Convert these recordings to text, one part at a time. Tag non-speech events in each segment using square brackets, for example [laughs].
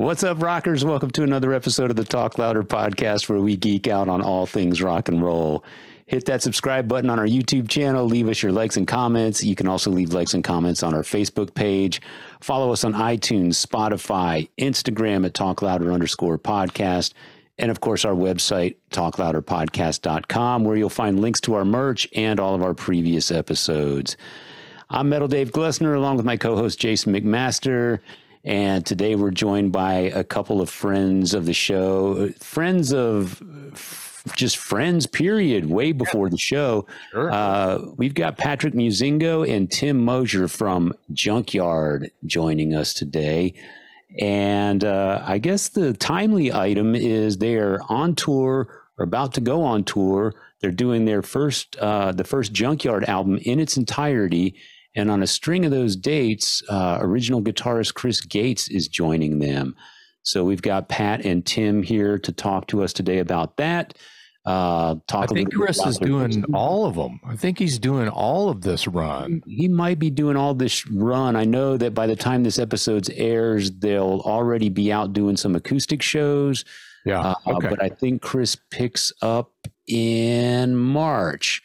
What's up, rockers? Welcome to another episode of the Talk Louder podcast where we geek out on all things rock and roll. Hit that subscribe button on our YouTube channel. Leave us your likes and comments. You can also leave likes and comments on our Facebook page. Follow us on iTunes, Spotify, Instagram at Talk Louder underscore podcast. And of course, our website, talklouderpodcast.com, where you'll find links to our merch and all of our previous episodes. I'm Metal Dave Glessner, along with my co host, Jason McMaster. And today we're joined by a couple of friends of the show, friends of just friends, period, way before the show. Sure. Uh, we've got Patrick Muzingo and Tim Mosher from Junkyard joining us today. And uh, I guess the timely item is they're on tour or about to go on tour. They're doing their first, uh, the first Junkyard album in its entirety. And on a string of those dates, uh, original guitarist Chris Gates is joining them. So we've got Pat and Tim here to talk to us today about that. Uh, talk I think Chris is doing all of them. I think he's doing all of this run. He might be doing all this run. I know that by the time this episode airs, they'll already be out doing some acoustic shows. Yeah. Uh, okay. But I think Chris picks up in March.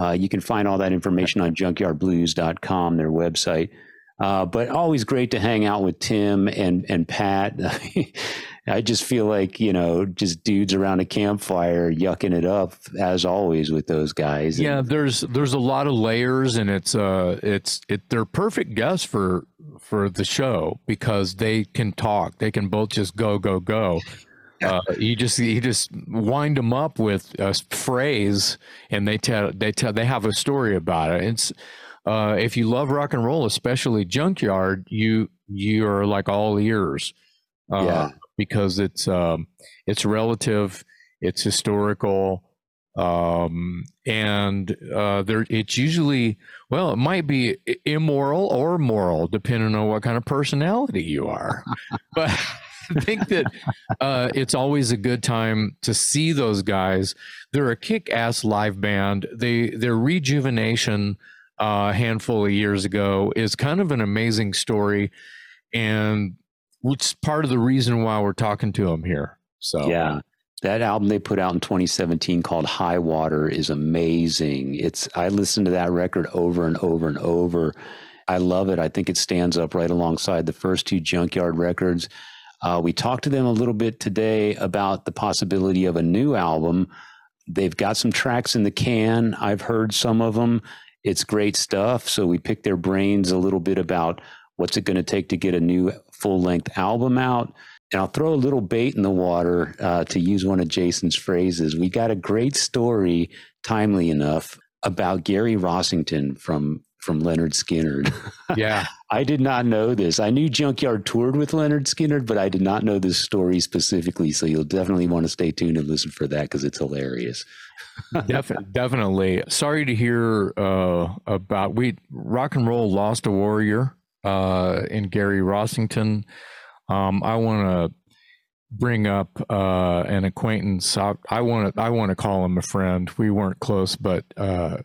Uh, you can find all that information on junkyardblues.com, their website. Uh, but always great to hang out with Tim and and Pat. [laughs] I just feel like you know, just dudes around a campfire yucking it up as always with those guys. yeah, there's there's a lot of layers, and it's uh it's it they're perfect guests for for the show because they can talk. They can both just go go go. Uh, you just you just wind them up with a phrase, and they tell they tell they have a story about it. It's uh, if you love rock and roll, especially Junkyard, you you are like all ears. Uh, Yeah. because it's um, it's relative, it's historical, um, and uh, there it's usually well, it might be immoral or moral depending on what kind of personality you are. [laughs] but [laughs] think that uh, it's always a good time to see those guys. They're a kick-ass live band. They their rejuvenation uh, handful of years ago is kind of an amazing story, and it's part of the reason why we're talking to them here. So Yeah. That album they put out in 2017 called High Water is amazing. It's I listened to that record over and over and over. I love it. I think it stands up right alongside the first two Junkyard records. Uh, we talked to them a little bit today about the possibility of a new album. They've got some tracks in the can. I've heard some of them. It's great stuff. So we picked their brains a little bit about what's it going to take to get a new full length album out. And I'll throw a little bait in the water uh, to use one of Jason's phrases. We got a great story, timely enough, about Gary Rossington from from Lynyrd Skynyrd. [laughs] yeah, I did not know this. I knew Junkyard toured with Lynyrd Skynyrd, but I did not know this story specifically. So you'll definitely want to stay tuned and listen for that because it's hilarious. [laughs] definitely, definitely. Sorry to hear uh, about we rock and roll lost a warrior uh, in Gary Rossington. Um, I want to bring up uh, an acquaintance. I want to I want to call him a friend. We weren't close, but uh,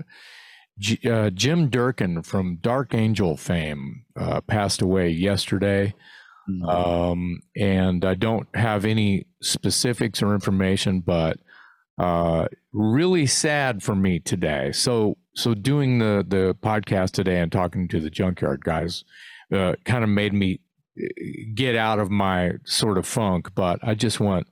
G, uh, Jim Durkin from Dark Angel fame uh, passed away yesterday. Um, and I don't have any specifics or information, but uh, really sad for me today. So, so doing the the podcast today and talking to the junkyard guys uh, kind of made me uh, get out of my sort of funk. But I just want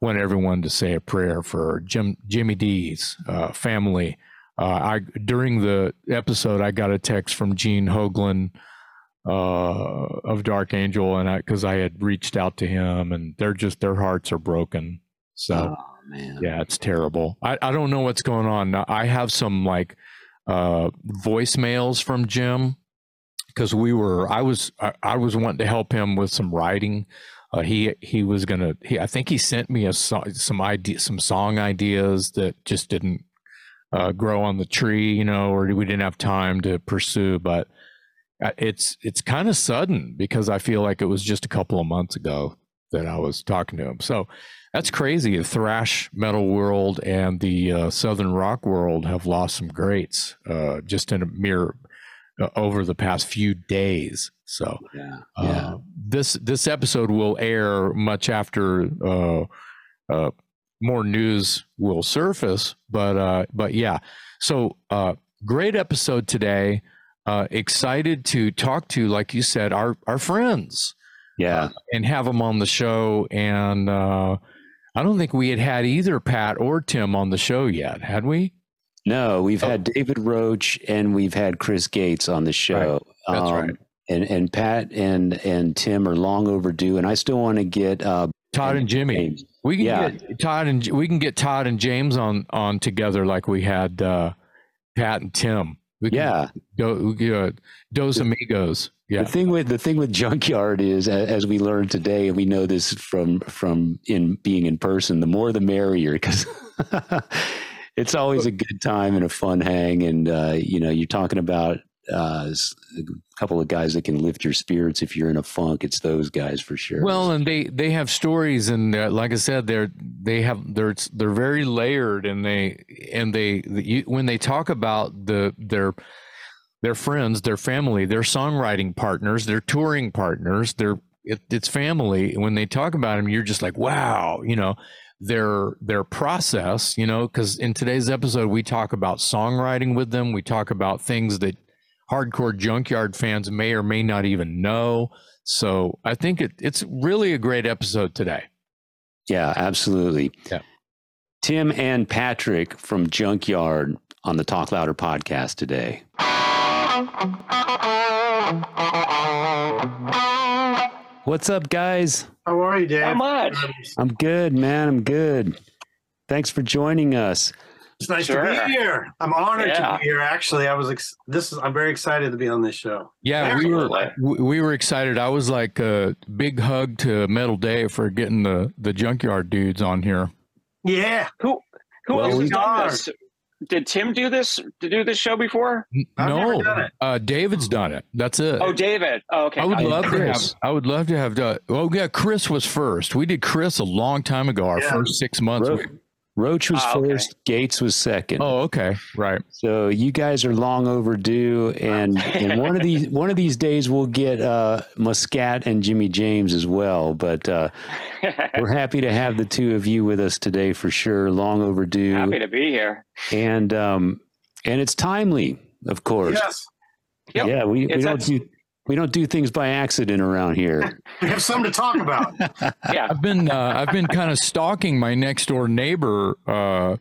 want everyone to say a prayer for Jim Jimmy D's uh, family. Uh, I during the episode, I got a text from Gene Hoglan uh, of Dark Angel, and I because I had reached out to him, and they're just their hearts are broken. So oh, man. yeah, it's terrible. I, I don't know what's going on. I have some like uh, voicemails from Jim because we were I was I, I was wanting to help him with some writing. Uh, he he was gonna he I think he sent me a so, some idea some song ideas that just didn't uh, grow on the tree, you know, or we didn't have time to pursue. But uh, it's it's kind of sudden because I feel like it was just a couple of months ago that I was talking to him. So that's crazy. The thrash metal world and the uh, southern rock world have lost some greats uh, just in a mere uh, over the past few days. So Yeah. uh, Yeah. this this episode will air much after uh, uh, more news will surface. But uh, but yeah, so uh, great episode today. Uh, excited to talk to, like you said, our our friends. Yeah, and have them on the show. And uh, I don't think we had had either Pat or Tim on the show yet, had we? No, we've oh. had David Roach and we've had Chris Gates on the show. Right. That's um, right. And and Pat and and Tim are long overdue, and I still want to get uh, Todd and Jimmy. James. We can yeah. get Todd and we can get Todd and James on on together like we had uh, Pat and Tim. We yeah, go, go dos amigos. Yeah. The thing with the thing with junkyard is, as we learned today, and we know this from from in being in person, the more the merrier, because [laughs] it's always a good time and a fun hang. And uh, you know, you're talking about uh, a couple of guys that can lift your spirits if you're in a funk. It's those guys for sure. Well, and they they have stories, and uh, like I said, they're they have they're they're very layered, and they and they you, when they talk about the their their friends, their family, their songwriting partners, their touring partners, their it, it's family. When they talk about them, you're just like, wow, you know their their process you know because in today's episode we talk about songwriting with them we talk about things that hardcore junkyard fans may or may not even know. So I think it, it's really a great episode today. Yeah, absolutely. Yeah. Tim and Patrick from Junkyard on the Talk Louder podcast today. What's up, guys? How are you, Dave? How much? I'm good, man. I'm good. Thanks for joining us. It's nice sure. to be here. I'm honored yeah. to be here. Actually, I was ex- this is I'm very excited to be on this show. Yeah, we were we were excited. I was like a big hug to Metal Dave for getting the the junkyard dudes on here. Yeah. Who who well, else has done this? Did Tim do this to do this show before? no, uh, David's done it. That's it. Oh, David. Oh, okay. I would love to have. I would love to have done. Oh, yeah. Chris was first. We did Chris a long time ago. Our yeah. first six months. Roach was ah, first, okay. Gates was second. Oh, okay, right. So you guys are long overdue, and, and [laughs] one of these one of these days we'll get uh, Muscat and Jimmy James as well. But uh, [laughs] we're happy to have the two of you with us today for sure. Long overdue. Happy to be here, and um, and it's timely, of course. Yes. Yep. Yeah, we, we don't do we don't do things by accident around here. [laughs] we have something to talk about. [laughs] yeah, I've been uh, I've been kind of stalking my next door neighbor. Uh,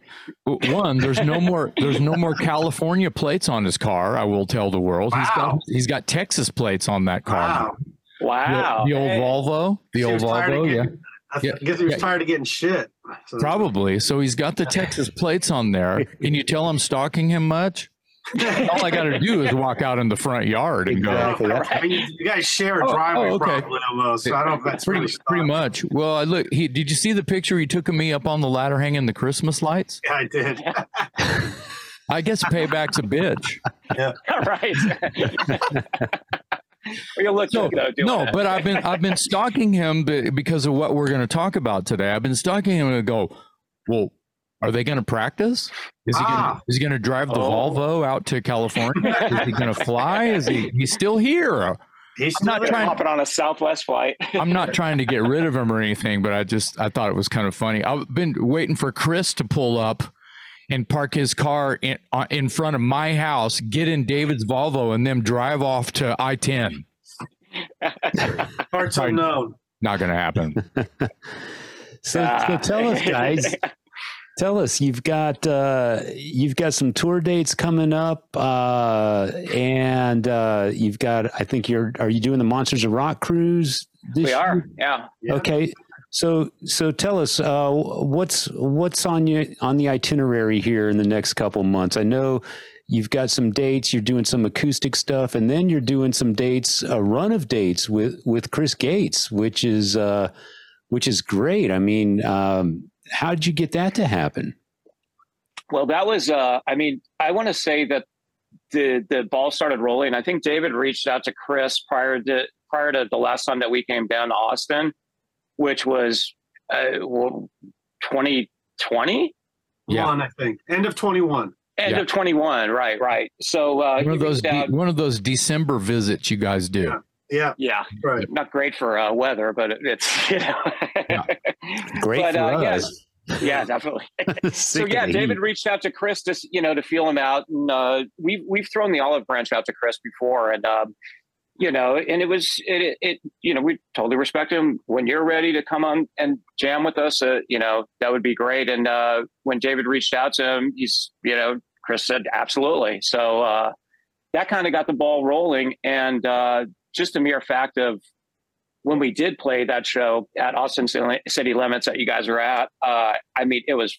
one, there's no more there's no more California plates on his car. I will tell the world. Wow. He's got he's got Texas plates on that car. Wow. Wow. The, the old hey. Volvo. The old Volvo. Getting, yeah. I yeah. guess he was yeah. tired of getting shit. So. Probably. So he's got the Texas plates on there. [laughs] Can you tell I'm stalking him much? All I got to do is walk out in the front yard and exactly. go. I mean, you guys share a oh, oh driveway, oh, okay. probably almost. So I don't know if that's pretty, really pretty much. Well, I look. He did you see the picture he took of me up on the ladder hanging the Christmas lights? Yeah, I did. I guess payback's a bitch. Yeah, right. [laughs] you look no, no but I've been I've been stalking him because of what we're going to talk about today. I've been stalking him and go, well, are they going to practice? Is he ah. going to drive the oh. Volvo out to California? is he going to fly? Is he he's still here? He's I'm not trying hopping on a Southwest flight. [laughs] I'm not trying to get rid of him or anything, but I just I thought it was kind of funny. I've been waiting for Chris to pull up and park his car in uh, in front of my house, get in David's Volvo, and then drive off to I-10. Parts unknown. Not going to happen. [laughs] so, so tell us, [laughs] guys. Tell us, you've got uh, you've got some tour dates coming up, uh, and uh, you've got. I think you're. Are you doing the Monsters of Rock cruise? we year? are. Yeah. Okay. So so tell us uh, what's what's on you on the itinerary here in the next couple months. I know you've got some dates. You're doing some acoustic stuff, and then you're doing some dates, a run of dates with with Chris Gates, which is uh, which is great. I mean. Um, how did you get that to happen? Well, that was, uh, I mean, I want to say that the the ball started rolling. I think David reached out to Chris prior to prior to the last time that we came down to Austin, which was uh, well, 2020. Yeah, I think end of 21. End yeah. of 21. Right, right. So uh, one of those de- one of those December visits you guys do. Yeah. Yeah, Yeah, right. not great for uh, weather, but it's [laughs] you know. Great But, for uh, yeah. us. yeah, definitely. [laughs] [laughs] so yeah, David heat. reached out to Chris to you know to feel him out, and uh, we've we've thrown the olive branch out to Chris before, and um, you know, and it was it, it you know we totally respect him. When you're ready to come on and jam with us, uh, you know that would be great. And uh, when David reached out to him, he's you know Chris said absolutely. So uh, that kind of got the ball rolling, and uh, just a mere fact of when we did play that show at Austin City Limits that you guys were at, uh, I mean, it was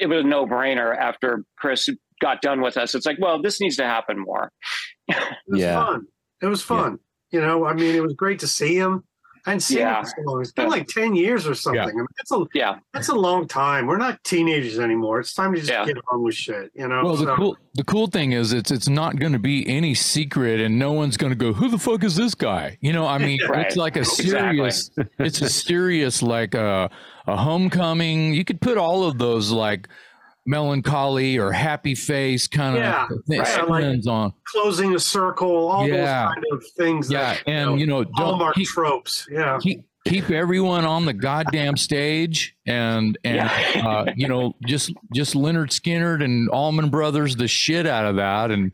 it was a no brainer after Chris got done with us. It's like, well, this needs to happen more. It was Yeah. fun. It was fun. You know, I mean, it was great to see him. I hadn't seen Yeah. him so long. It's been Yeah. like ten years or something. I mean, that's a Yeah, that's a long time. We're not teenagers anymore. It's time to just Yeah. get on with shit. You know. Well, the cool the cool thing is it's it's not going to be any secret, and no one's going to go, "Who the fuck is this guy?" You know, I mean, [laughs] Right. it's like a Exactly. serious, it's a serious like a a homecoming. You could put all of those like melancholy or happy face kind Yeah, of things right. Like- on. closing a circle, all Yeah. those kind of things. Yeah, that, and you know, don't Hallmark keep, tropes. Yeah. keep keep everyone on the goddamn stage and and Yeah. [laughs] uh, you know just just Lynyrd Skynyrd and Allman Brothers the shit out of that and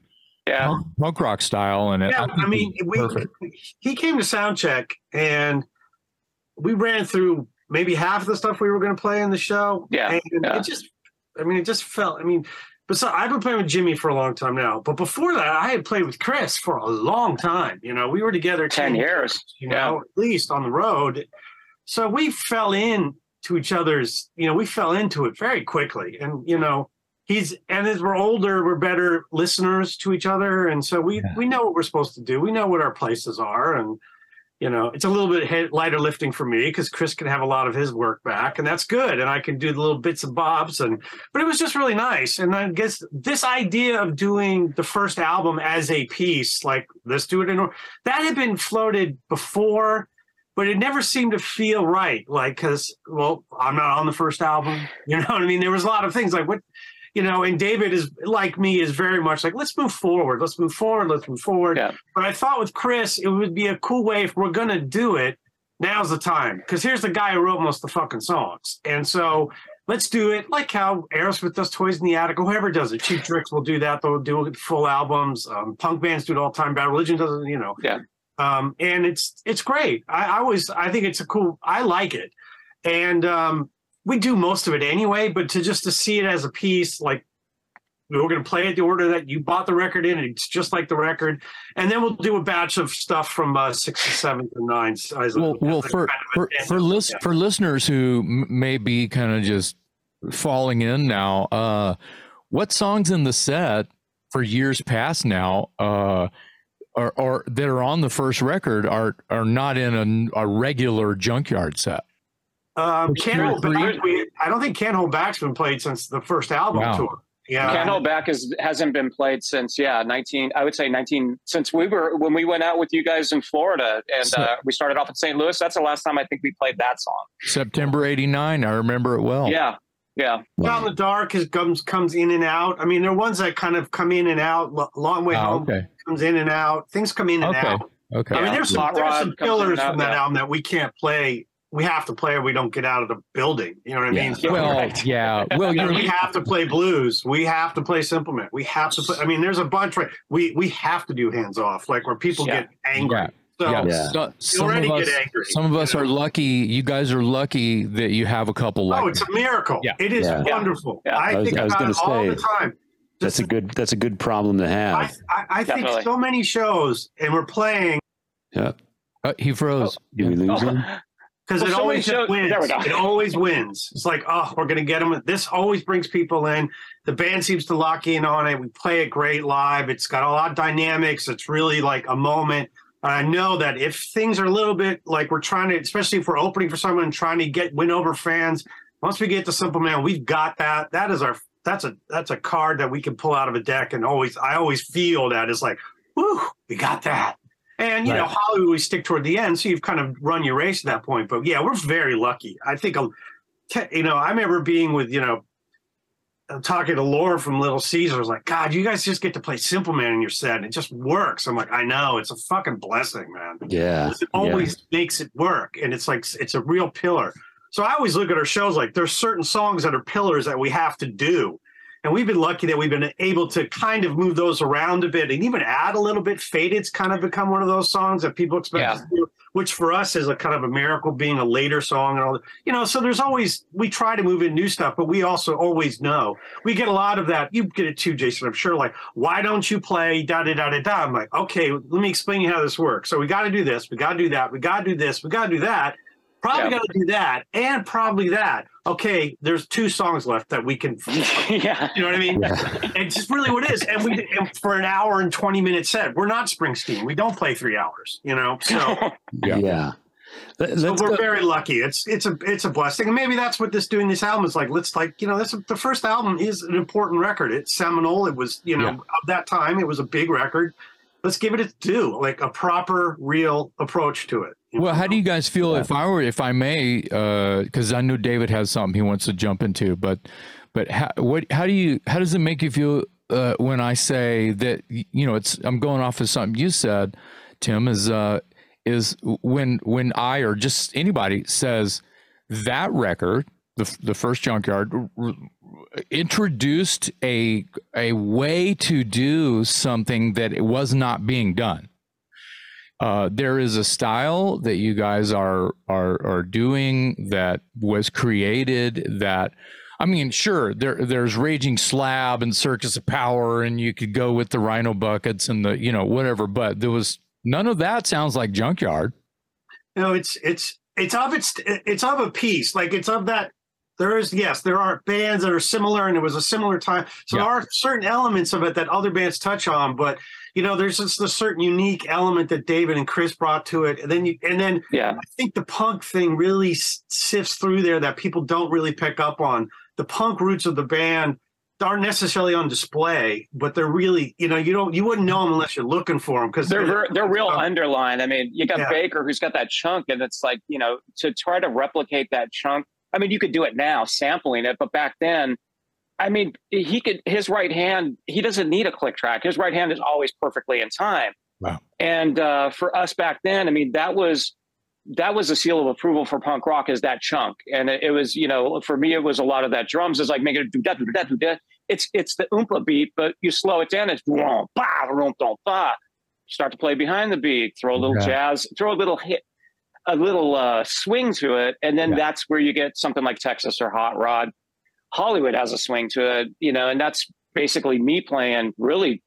yeah, punk, punk rock style and. Yeah, think I mean, we perfect. he came to sound check and we ran through maybe half of the stuff we were going to play in the show. Yeah, and yeah. it just, I mean, it just felt. I mean, besides, I've been playing with Jimmy for a long time now, but before that, I had played with Chris for a long time. You know, we were together ten years. you know, at least on the road. So we fell in to each other's, you know, we fell into it very quickly. And, you know, he's and as we're older, we're better listeners to each other. And so we Yeah. we know what we're supposed to do. We know what our places are. And, you know, it's a little bit lighter lifting for me because Chris can have a lot of his work back, and that's good. And I can do the little bits and bobs. And but it was just really nice. And I guess this idea of doing the first album as a piece, like let's do it in that had been floated before but it never seemed to feel right. Like, because, well, I'm not on the first album. [laughs] You know what I mean? There was a lot of things like what, you know, and David is like me, is very much like, let's move forward. Let's move forward. Let's move forward. Yeah. But I thought with Chris, it would be a cool way if we're going to do it. Now's the time. Because here's the guy who wrote most of the fucking songs. And so let's do it like how Aerosmith does Toys in the Attic, or whoever does it. Cheap Tricks will do that. They'll do full albums. Um, punk bands do it all the time. Bad Religion doesn't, you know Yeah. um, and it's it's great. I, I always I think it's a cool. I like it, and um, we do most of it anyway. But to just to see it as a piece, like we we're going to play it the order that you bought the record in, it's just like the record, and then we'll do a batch of stuff from uh, six to seven to nine. Well, well for for for, lis- Yeah. for listeners who m- may be kind of just falling in now, uh, what songs in the set for years past now, uh, or, or that are on the first record are are not in a, a regular junkyard set? Um, can't hold back. We, I don't think Can't Hold Back's been played since the first album Wow. tour. Yeah, Can't Hold Back is hasn't been played since yeah nineteen I would say nineteen since we were when we went out with you guys in Florida and So- uh, we started off in St. Louis. That's the last time I think we played that song. September '89, I remember it well. Yeah, yeah, Out in the Dark is comes comes in and out. I mean, there are ones that kind of come in and out. Long Way Oh, Home okay. comes in and out. Things come in and Okay. out. Okay. I mean, there's some, Hot there's some comes pillars from that yeah. album that we can't play. We have to play or we don't get out of the building. You know what I mean? Yeah. So- well, Right. yeah. Well, you're, we have to play blues. We have to play Simple Man. We have to play. I mean, there's a bunch. Right? We we have to do hands off, like where people Yeah. get angry. Yeah. So yeah. Yeah. So- some already of us, get angry. some of us you are lucky. You guys are lucky that you have a couple like Oh, it's a miracle. Yeah. It is Yeah. Yeah. wonderful. Yeah. I, I was- think I was about gonna it all the say, time. That's a good. That's a good problem to have. I, I think so many shows, and we're playing Yeah. Uh, he froze. Did we lose Oh. him? [laughs] because Well, it always shows- wins. there we go. It always wins. It's like, oh, we're gonna get them. This always brings people in. The band seems to lock in on it. We play it great live. It's got a lot of dynamics. It's really like a moment. And I know that if things are a little bit like we're trying to, especially if we're opening for someone and trying to get win over fans, once we get to Simple Man, we've got that. That is our that's a that's a card that we can pull out of a deck and always I always feel that it's like, whoo, we got that. And you know, Right. Hollywood we stick toward the end, so you've kind of run your race at that point. But yeah, we're very lucky. I think, um, you know, I remember being with you know, talking to Loren from Little Caesars, like, God, you guys just get to play Simple Man in your set, and it just works. I'm like, I know, it's a fucking blessing, man. Yeah. It always makes it work, and it's like it's a real pillar. So I always look at our shows like there's certain songs that are pillars that we have to do. And we've been lucky that we've been able to kind of move those around a bit and even add a little bit. Faded's kind of become one of those songs that people expect Yeah. to do, which for us is a kind of a miracle being a later song and all that. You know, so there's always we try to move in new stuff, but we also always know we get a lot of that. You get it too, Jason, I'm sure. Like, why don't you play da da da da da? I'm like, okay, let me explain you how this works. So we got to do this, we got to do that, we got to do this, we got to do that. Probably Yeah. got to do that, and probably that. Okay, there's two songs left that we can. [laughs] yeah. You know what I mean? Yeah. It's just really what it is. And we and for an hour and twenty minute set, we're not Springsteen. We don't play three hours. You know, so, [laughs] Yeah. Yeah. Let- so Let's we're go- very lucky. It's it's a it's a blessing, and maybe that's what this doing this album is like. Let's like you know, this the first album is an important record. It's seminal. It was you know Yeah. of that time. It was a big record. Let's give it its due, like a proper, real approach to it. Well, how do you guys feel if I were, if I may, because I know David has something he wants to jump into, but, but how, what, how do you, how does it make you feel uh, when I say that, you know, it's, I'm going off of something you said, Tim, is, uh, is when, when I or just anybody says that record, the, the first junkyard introduced a, a way to do something that it was not being done uh, there is a style that you guys are are are doing that was created that I mean, sure, there there's Raging Slab and Circus of Power, and you could go with the Rhino Buckets and the you know whatever, but there was none of that sounds like Junkyard. No, it's it's it's of its it's of a piece like it's of that there is yes there are bands that are similar and it was a similar time so Yeah. there are certain elements of it that other bands touch on but you know there's just a certain unique element that david and chris brought to it and then you and then Yeah. i think the punk thing really sifts through there that people don't really pick up on the punk roots of the band aren't necessarily on display but they're really you know you don't you wouldn't know them unless you're looking for them because They're ver- they're real underlined. I mean, you got Yeah. Baker who's got that chunk, and it's like you know to try to replicate that chunk. I mean, you could do it now, sampling it, but back then, I mean, he could. His right hand, he doesn't need a click track. His right hand is always perfectly in time. Wow. And uh, for us back then, I mean, that was that was a seal of approval for punk rock is that chunk, and it, it was you know for me it was a lot of that drums is like making it. It's it's the oompa beat, but you slow it down. It's boom, ba, boom, boom, ba. Start to play behind the beat, throw a little Yeah. jazz, throw a little hit, a little uh, swing to it, and then Yeah. that's where you get something like Texas or Hot Rod. Hollywood has a swing to it, you know, and that's basically me playing really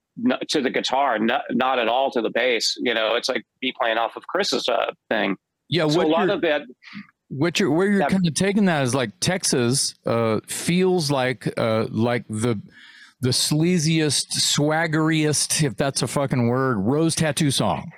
to the guitar, not, not at all to the bass. You know, it's like me playing off of Chris's uh, thing. Yeah, so a lot of that, what you're where you're that- kind of taking that is like Texas uh, feels like uh, like the the sleaziest, swaggeriest, if that's a fucking word, rose tattoo song.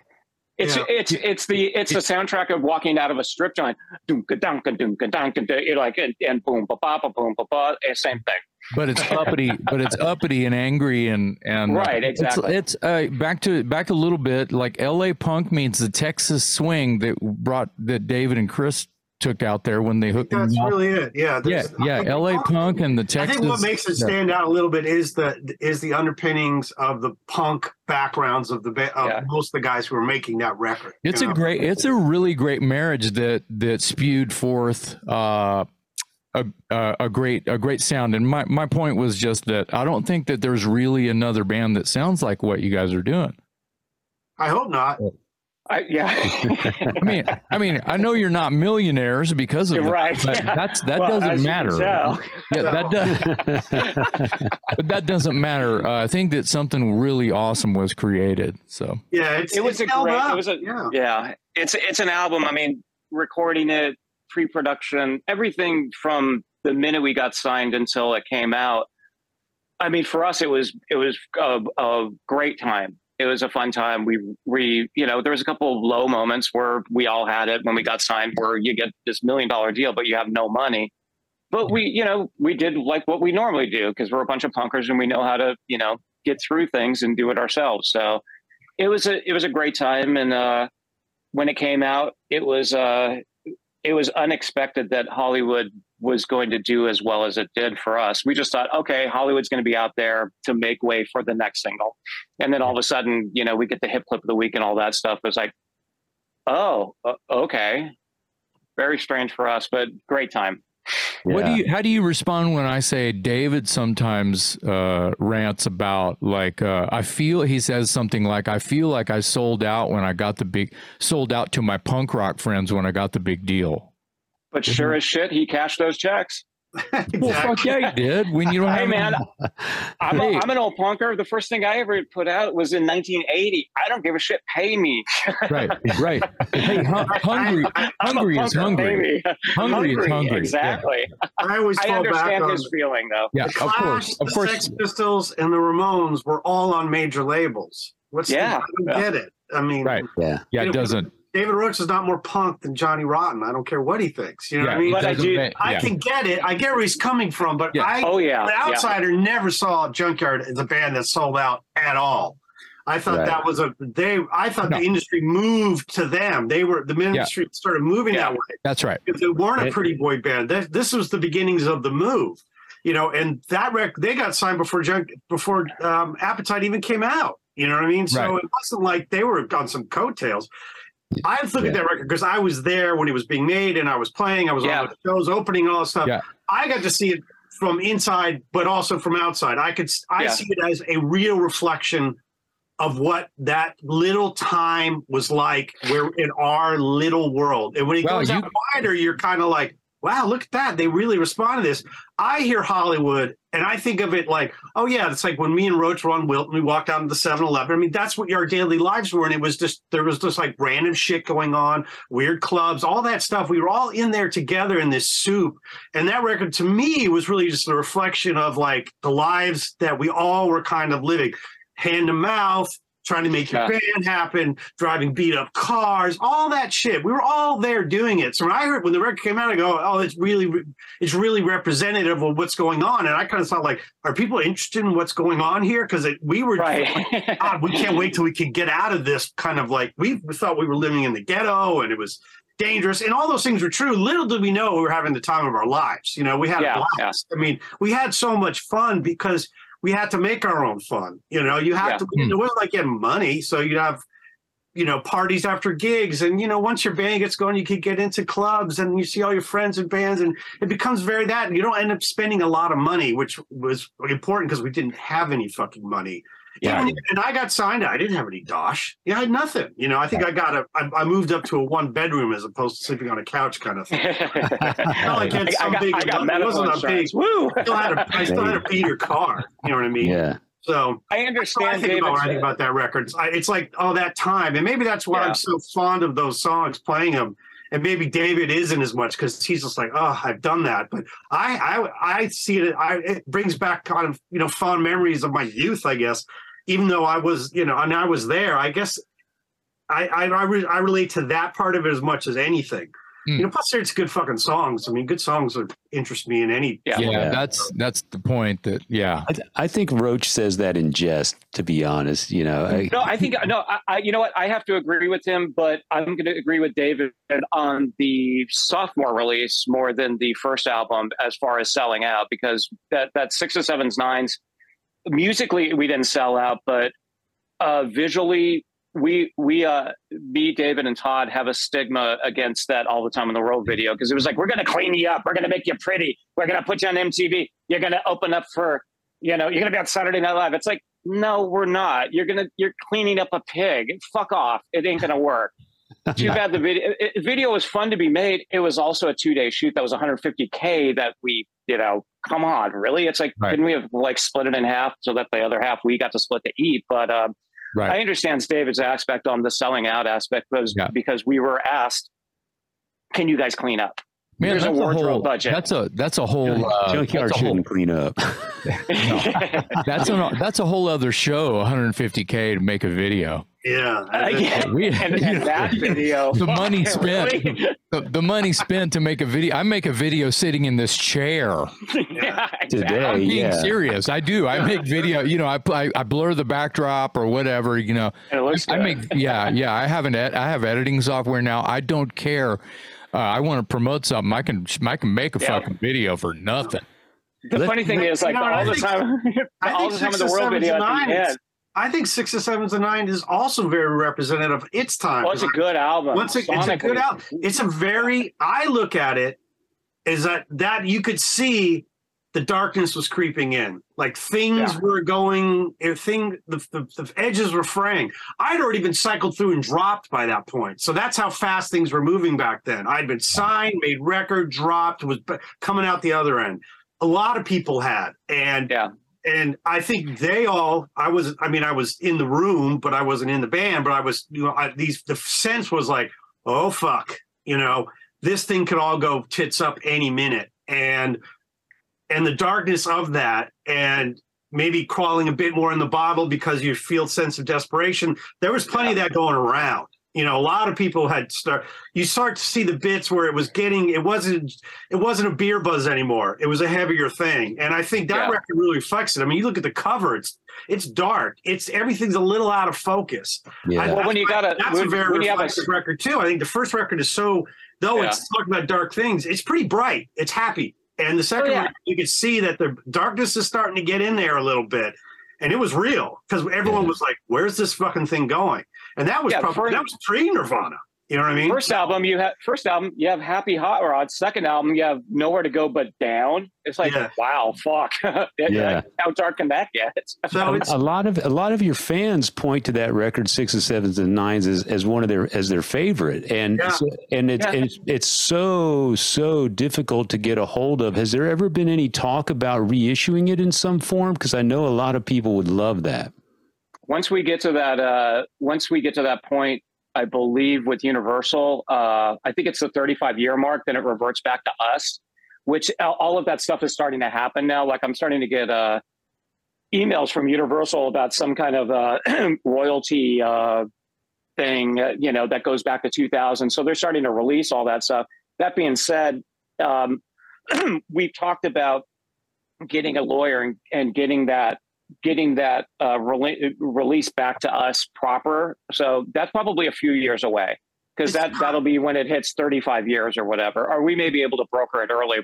It's Yeah. it's it's the it's the soundtrack of walking out of a strip joint. Doonka dunka doonka dunka. You're like and, and boom ba ba ba boom ba ba. eh, Same thing. but it's uppity [laughs] but it's uppity and angry and and Right, it's- exactly. it's, uh back to back a little bit like la punk means the texas swing that brought that david and chris took out there when they hooked that's really it yeah yeah yeah la punk and the Texas. I think what makes it yeah. stand out a little bit is the is the underpinnings of the punk backgrounds of the of Yeah. most of the guys who are making that record. it's a know? great it's a really great marriage that that spewed forth uh a, a, a great a great sound and my, my point was just that i don't think that there's really another band that sounds like what you guys are doing I hope not. I, yeah. [laughs] I mean, I mean, I know you're not millionaires because of You're that, right. but yeah. that's that Well, doesn't matter. tell. Yeah, that [laughs] does, but that doesn't matter. Uh, I think that something really awesome was created. So Yeah, it's, It was it's a held great- it was a- yeah. yeah it's it's an album i mean recording it pre-production everything from the minute we got signed until it came out i mean for us it was it was a, a great time it was a fun time. We we you know there was a couple of low moments where we all had it. When we got signed where you get this million dollar deal but you have no money. But we you know we did like what we normally do because we're a bunch of punkers and we know how to you know get through things and do it ourselves. So it was a it was a great time. And uh when it came out it was uh it was unexpected that hollywood was going to do as well as it did for us. We just thought, okay, Hollywood's going to be out there to make way for the next single. And then all of a sudden, you know, we get the hip clip of the week and all that stuff. It was like, oh, uh, okay. Very strange for us, but great time. What do you? How do you respond when I say David sometimes uh, rants about like uh, I feel he says something like I feel like I sold out when I got the big sold out to my punk rock friends when I got the big deal. But mm-hmm. sure as shit, he cashed those checks. [laughs] Well, fuck yeah, he did. When you don't Hey, have man, I'm, Hey. a, I'm an old punker. The first thing I ever put out was in 1980. I don't give a shit. Pay me. right, right. Hey, hu- [laughs] hungry, I, I'm hungry is punker. hungry. Pay. Hungry is hungry. Exactly. I always I fall back understand on his feeling, though. Yeah, the of course, of the course. Sex Pistols and the Ramones were all on major labels. What's Yeah, the, I don't yeah. get it. I mean, Right. Yeah. Yeah, it doesn't. David Roach is not more punk than Johnny Rotten. I don't care what he thinks. You know Yeah, what I mean? But I do- ma- I can get it. I get where he's coming from, but Yeah. I, Oh, yeah. the yeah. outsider, never saw Junkyard as a band that sold out at all. I thought Right. that was a they. I thought No. the industry moved to them. They were the industry started moving Yeah. that way That's right. because they weren't a pretty boy band. This, this was the beginnings of the move, you know. And that rec they got signed before Junk before um, Appetite even came out. You know what I mean? So Right. it wasn't like they were on some coattails. I look Yeah. at that record because I was there when it was being made and I was playing. I was Yeah. on the shows, opening all that stuff. Yeah. I got to see it from inside, but also from outside. I could I Yeah. see it as a real reflection of what that little time was like where in our little world. And when it Well, goes you- out wider, you're kind of like, wow, look at that. They really respond to this. I hear Hollywood and I think of it like, oh yeah, it's like when me and Roach were on Wilton, we walked down to the 7-Eleven. I mean, that's what our daily lives were. And it was just there was just like random shit going on, weird clubs, all that stuff. We were all in there together in this soup. And that record to me was really just a reflection of like the lives that we all were kind of living. Hand to mouth, trying to make your Yeah. band happen, driving beat up cars, all that shit. We were all there doing it. So when I heard when the record came out, I go, "Oh, it's really, it's really representative of what's going on." And I kind of thought, like, are people interested in what's going on here? Because we were, Right. [laughs] God, we can't wait till we can get out of this kind of like we, thought we were living in the ghetto and it was dangerous and all those things were true. Little did we know we were having the time of our lives. You know, we had Yeah, a blast. I mean, we had so much fun because we had to make our own fun. You know, you have Yeah. to. Hmm. It wasn't like getting money, so you'd have. You know, parties after gigs. And, you know, once your band gets going, you could get into clubs and you see all your friends and bands, and it becomes very that. And you don't end up spending a lot of money, which was important because we didn't have any fucking money. Yeah. Even- and I got signed. I didn't have any dosh. Yeah, I had nothing. You know, I think I got a. I, I moved up to a one bedroom as opposed to sleeping on a couch kind of thing. [laughs] I, like it's some got, big- I got it wasn't a insurance. big- Woo! I still had a, I still had a beater car. You know what I mean? Yeah. So I so I understand, think David. about when I think about that record. It's, I, it's like oh that time, and maybe that's why Yeah. I'm so fond of those songs, playing them. And maybe David isn't as much because he's just like, oh, I've done that. But I, I, I see it. I, it brings back kind of you know fond memories of my youth, I guess. Even though I was, you know, and I was there, I guess I, I, I, re- I relate to that part of it as much as anything. Hmm. You know, plus it's good fucking songs. I mean, good songs are, interest me in any. Yeah. Yeah, Yeah. that's that's the point. That yeah, I, th- I think Roach says that in jest, to be honest. You know, I, No, I think no. I, I, you know what? I have to agree with him, but I'm going to agree with David on the sophomore release more than the first album as far as selling out because that that six sixes, sevens, nines, musically we didn't sell out, but uh, visually we we uh me david and todd have a stigma against that all the time in the world video because it was like we're gonna clean you up. We're gonna make you pretty. We're gonna put you on mtv you're gonna open up for you know you're gonna be on saturday night live. It's like no we're not. You're gonna you're cleaning up a pig. Fuck off. It ain't gonna work too Yeah. bad the video it, it- video was fun to be made it was also a two-day shoot that was 150k that we you know come on really it's like Right. didn't we have like split it in half so that the other half we got to split to eat but um right. I understand David's aspect on the selling out aspect because Yeah. because we were asked, "Can you guys clean up?" Man, There's a that's wardrobe whole, budget. That's a that's a whole uh, Junkyard that's a whole, shouldn't clean up. [laughs] [laughs] that's a that's a whole other show. 150k to make a video. Yeah. Uh, [laughs] yeah. We- [laughs] and, and [laughs] that video, The money spent. really? The, the money spent to make a video. I make a video sitting in this chair. yeah, Today. I'm being yeah. serious. I do. I make video. You know, I, I I blur the backdrop or whatever. You know, And it looks I make yeah yeah. I have an ed- I have editing software now. I don't care. uh, I want to promote something, I can I can make a Yeah. fucking video for nothing. The Let- funny thing is, like you know, all the think- time, I all the time in the world video at the end. I think six to seven to nine is also very representative of its time. Well, it's a good album. Once it- it's a good album. It's a very. I look at it is that that you could see the darkness was creeping in, like things Yeah. were going. If thing the, the the edges were fraying. I'd already been cycled through and dropped by that point. So that's how fast things were moving back then. I'd been signed, made record, dropped, was coming out the other end. A lot of people had, and Yeah. And I think they all. I was. I mean, I was in the room, but I wasn't in the band. But I was. You know, I, these the sense was like, oh fuck, you know, this thing could all go tits up any minute, and and the darkness of that, and maybe crawling a bit more in the bottle because you feel sense of desperation. There was plenty of that going around. You know, a lot of people had start. You start to see the bits where it was getting. It wasn't. It wasn't a beer buzz anymore. It was a heavier thing, and I think that Yeah. record really reflects it. I mean, you look at the cover. It's it's dark. It's everything's a little out of focus. Yeah. I- Well, when you got a That's when, a very when you have a reflective record too. I think the first record is so, though Yeah. it's talking about dark things, it's pretty bright. It's happy. And the second Oh, yeah. record, you can see that the darkness is starting to get in there a little bit, and it was real because everyone Yeah. was like, "Where's this fucking thing going?" And that was Yeah, probably first- that was pre Nirvana. You know what I mean? First album, you have first album, you have Happy Hot Rod. Second album, you have Nowhere to Go But Down. It's like, Yeah. wow, fuck. [laughs] Yeah. How dark can that get? [laughs] so it's a lot of a lot of your fans point to that record sixes, sevens, and nines as, as one of their as their favorite, and Yeah. so- and it's Yeah. and it's, it's so so difficult to get a hold of. Has there ever been any talk about reissuing it in some form? Because I know a lot of people would love that. Once we get to that, uh, once we get to that point, I believe with Universal, uh, I think it's the 35 year mark. Then it reverts back to us, which all- of that stuff is starting to happen now. Like I'm starting to get uh, emails from Universal about some kind of uh, [clears throat] royalty uh, thing, uh, you know, that goes back to 2000. So they're starting to release all that stuff. That being said, um, [clears throat] we've talked about getting a lawyer and, and getting that getting that uh, rela- release back to us proper. So that's probably a few years away because that not- that'll be when it hits 35 years or whatever. Or we may be able to broker it early,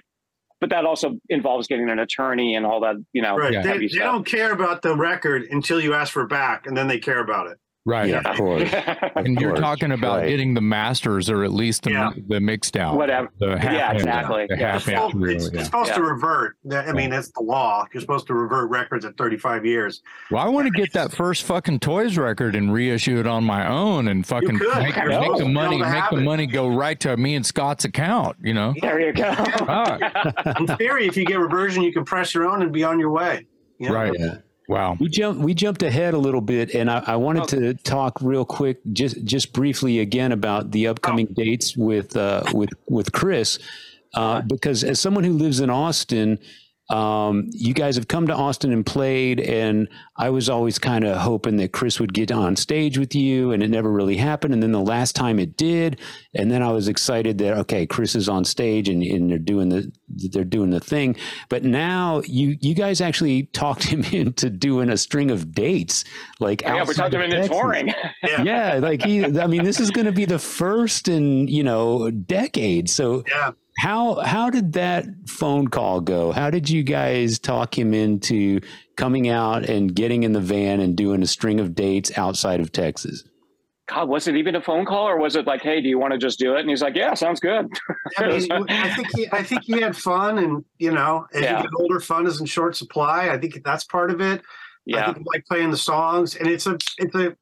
but that also involves getting an attorney and all that. You know, right. Yeah. They, heavy they don't care about the record until you ask for it back, and then they care about it. Right. Yeah, of course. [laughs] Of And you're course. talking about Right. getting the masters or at least the Yeah. the mixed out. Whatever. The half Yeah, inch, exactly. The Yeah. half It's, supposed- inch reel, it's- it's yeah. supposed to revert. I mean, that's the law. You're supposed to revert records at 35 years. Well, I want to get that first fucking toys record and reissue it on my own and fucking make, make the money make the money go right to me and Scott's account. You know. there you go. In theory, if you get reversion, you can press your own and be on your way. You know? right. Wow. We jumped we jumped ahead a little bit, and I, I wanted to talk real quick, just just briefly again about the upcoming dates with uh, with with Chris, uh, because as someone who lives in Austin, um, you guys have come to Austin and played, and I was always kind of hoping that Chris would get on stage with you, and it never really happened. And then the last time it did, and then I was excited that okay, Chris is on stage and, and they're doing the they're doing the thing. But now you you guys actually talked [laughs] him into doing a string of dates, like yeah, we're outside talking of into Texas. touring. Yeah. [laughs] Yeah, like he. I mean, this is going to be the first in you know decades. So Yeah. How how did that phone call go? How did you guys talk him into coming out and getting in the van and doing a string of dates outside of Texas? God, was it even a phone call or was it like, hey, do you want to just do it? And he's like, yeah, sounds good. I mean, I think he, I think he had fun, and you know, as Yeah. you get older, fun is in short supply. I think that's part of it. I think like playing the songs, and it's a, it's a.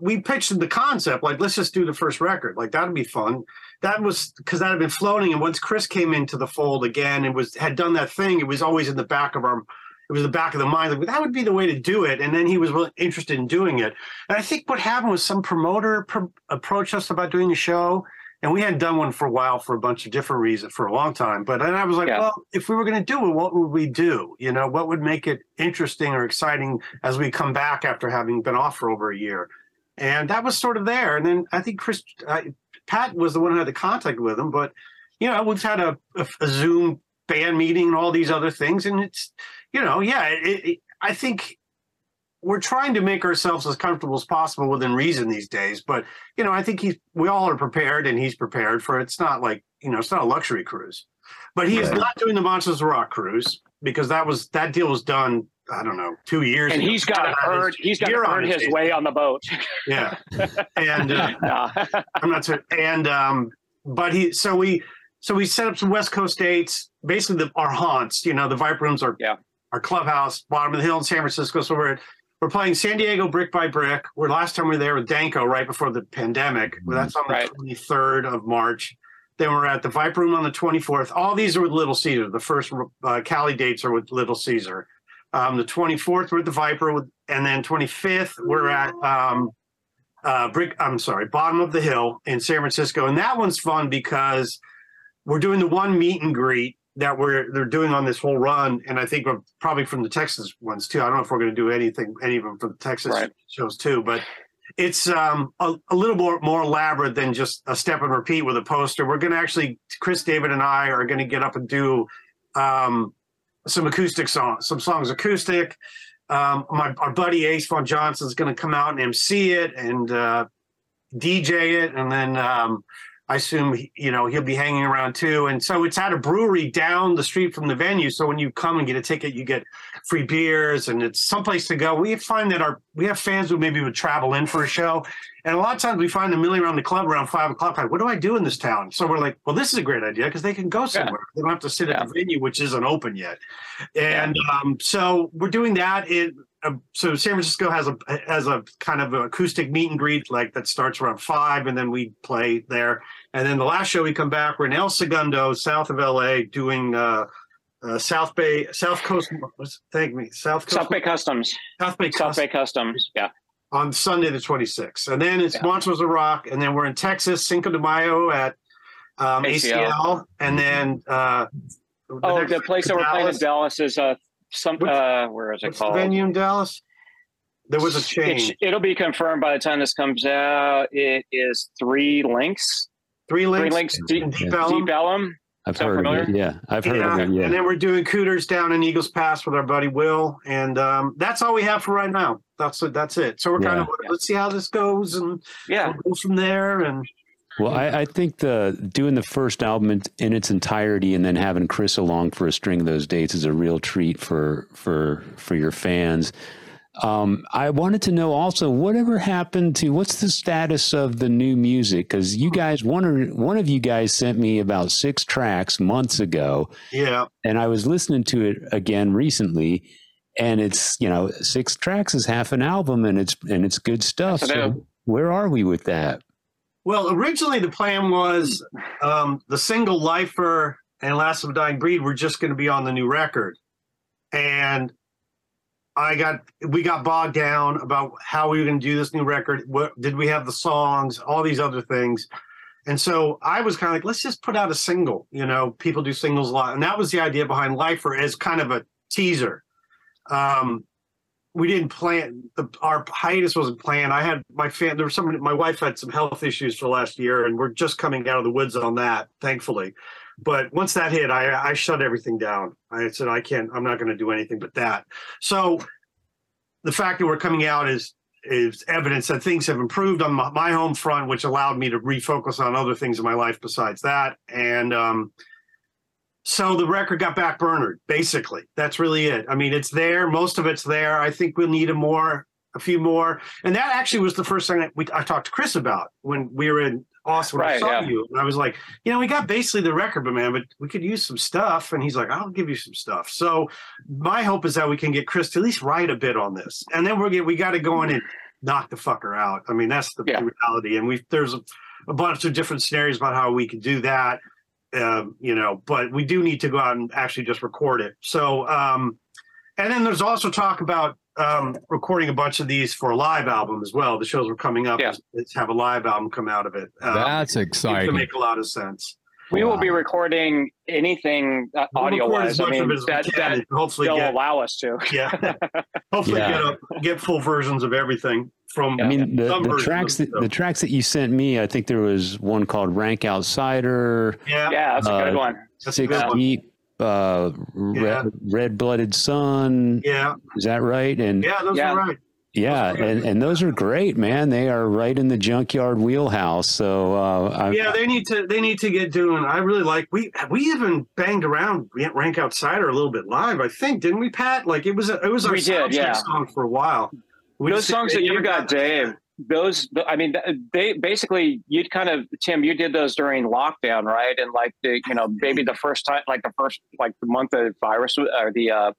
We pitched the concept like, let's just do the first record, like that'd be fun. That was because that had been floating, and once Chris came into the fold again and was had done that thing, it was always in the back of our. It was the back of the mind, like that would be the way to do it. And then he was really interested in doing it. And I think what happened was some promoter pro- approached us about doing a show, and we hadn't done one for a while for a bunch of different reasons for a long time. But then I was like, Yeah. well, if we were going to do it, what would we do? You know, what would make it interesting or exciting as we come back after having been off for over a year? And that was sort of there. And then I think Chris, uh, Pat was the one who had the contact with him. But you know, we've had a, a, a Zoom band meeting and all these other things, and it's you know, yeah, it, it, I think we're trying to make ourselves as comfortable as possible within reason these days. But you know, I think he's we all are prepared, and he's prepared for it. It's not like you know, it's not a luxury cruise. But he is Right. not doing the Monsters of Rock cruise because that was that deal was done. I don't know, two years. And ago. he's got to earn. He's got to earn his face. way on the boat. Yeah, and uh, [laughs] Nah. I'm not sure. And um, but he so we so we set up some West Coast dates, basically the, our haunts. You know, the Viper rooms are Yeah. our clubhouse, bottom of the hill in San Francisco. So we're we're playing San Diego brick by brick. We're last time we were there with Danko right before the pandemic. Well, that's on the Right. 23rd of March. Then we're at the Viper Room on the 24th. All these are with Little Caesar. The first uh, Cali dates are with Little Caesar. Um, the 24th we're at the Viper, with, and then 25th we're at um, uh, Brick. I'm sorry, Bottom of the Hill in San Francisco, and that one's fun because we're doing the one meet and greet that we're they're doing on this whole run, and I think we're probably from the Texas ones too. I don't know if we're going to do anything, any of them from the Texas Right. shows too, but it's um, a, a little more more elaborate than just a step and repeat with a poster. We're going to actually, Chris, David, and I are going to get up and do um, some acoustic songs, some songs acoustic. Um, my our buddy Ace Von Johnson is going to come out and MC it and uh, DJ it, and then um, I assume you know he'll be hanging around too. And so it's at a brewery down the street from the venue. So when you come and get a ticket, you get free beers, and it's someplace to go. We find that our we have fans who maybe would travel in for a show, and a lot of times we find them milling around the club around five o'clock. Like, what do I do in this town? So we're like, well, this is a great idea because they can go somewhere. They don't have to sit at the venue, which isn't open yet. And um, so we're doing that. It uh, so San Francisco has a has a kind of acoustic meet and greet like that starts around five, and then we play there. And then the last show we come back, we're in El Segundo, south of LA, doing uh, uh, South Bay, South Coast. Thank me, South Coast, South Bay Customs. South Bay, South Bay Customs. Yeah. On Sunday the 26th. And then it's Yeah. Monsters of Rock, and then we're in Texas, Cinco de Mayo at um, ACL. ACL. and then uh, the Oh, the place that we're playing in Dallas. Is uh some What's- uh where is it called? venue in Dallas? There was a change. it'll be confirmed by the time this comes out. It is three links. Three Three links. links. Deep, in Deep Deep Ellum. Deep Ellum. I've Sound heard of it. Yeah, I've heard Yeah, of it. Yeah. and then we're doing Cooters down in Eagles Pass with our buddy Will, and um, that's all we have for right now. That's it. That's it. So we're kind of let's see how this goes, and Yeah. we'll go from there. And Well, I, I think the doing the first album in, in its entirety and then having Chris along for a string of those dates is a real treat for for for your fans. Um, I wanted to know also whatever happened to what's the status of the new music because you guys one of one of you guys sent me about six tracks months ago yeah, and I was listening to it again recently and it's you know six tracks is half an album and it's and it's good stuff. Yes, it is. So where are we with that? Well, originally the plan was um, the single "Lifer" and "Last of a Dying Breed" were just going to be on the new record, and I got we got bogged down about how we were going to do this new record. What did we have the songs? All these other things, and so I was kind of like, let's just put out a single. You know, people do singles a lot, and that was the idea behind "Lifer" as kind of a teaser. Um, we didn't plan the our hiatus wasn't planned. I had my fan there was some my wife had some health issues for last year and we're just coming out of the woods on that, thankfully. But once that hit, I I shut everything down. I said I can't I'm not gonna do anything but that. So the fact that we're coming out is is evidence that things have improved on my, my home front, which allowed me to refocus on other things in my life besides that. And um so the record got backburnered, basically. That's really it. I mean, it's there. Most of it's there. I think we'll need a more, a few more. And that actually was the first thing that we, I talked to Chris about when we were in Austin. when I saw yeah. you. And I was like, you know, we got basically the record, but man, but we could use some stuff. And he's like, I'll give you some stuff. So my hope is that we can get Chris to at least write a bit on this. And then we're get, we got to go in and knock the fucker out. I mean, that's the Yeah. reality. And we there's a, a bunch of different scenarios about how we could do that um, you know, but we do need to go out and actually just record it. So, um, and then there's also talk about um, recording a bunch of these for a live album as well. The shows were coming up. Yeah. Let's have a live album come out of it. Um, That's seems to exciting. make a lot of sense. We will be recording anything uh, We'll audio record wise. I mean, of it as we that, that hopefully they'll get, allow us to. yeah, [laughs] hopefully Yeah. get up, get full versions of everything from. I mean, the, the tracks that the tracks that you sent me, I think there was one called "Rank Outsider," yeah, Yeah, that's a good Uh, one. that's a Six good one. Deep, uh, Yeah. Red, Red Blooded Sun. Yeah, Is that right? And yeah, those Yeah. are right. Yeah, and, and those are great, man. They are right in the junkyard wheelhouse. So uh, I, yeah, they need to they need to get doing. I really like we we even banged around Rank Outsider a little bit live. I think didn't we, Pat? Like it was a, it was our We did, yeah. song for a while. We those songs that you got, Dave. Those, I mean, they basically you'd kind of Tim. You did those during lockdown, right? And like the, you know, maybe the first time, like the first, like the month the virus or the uh,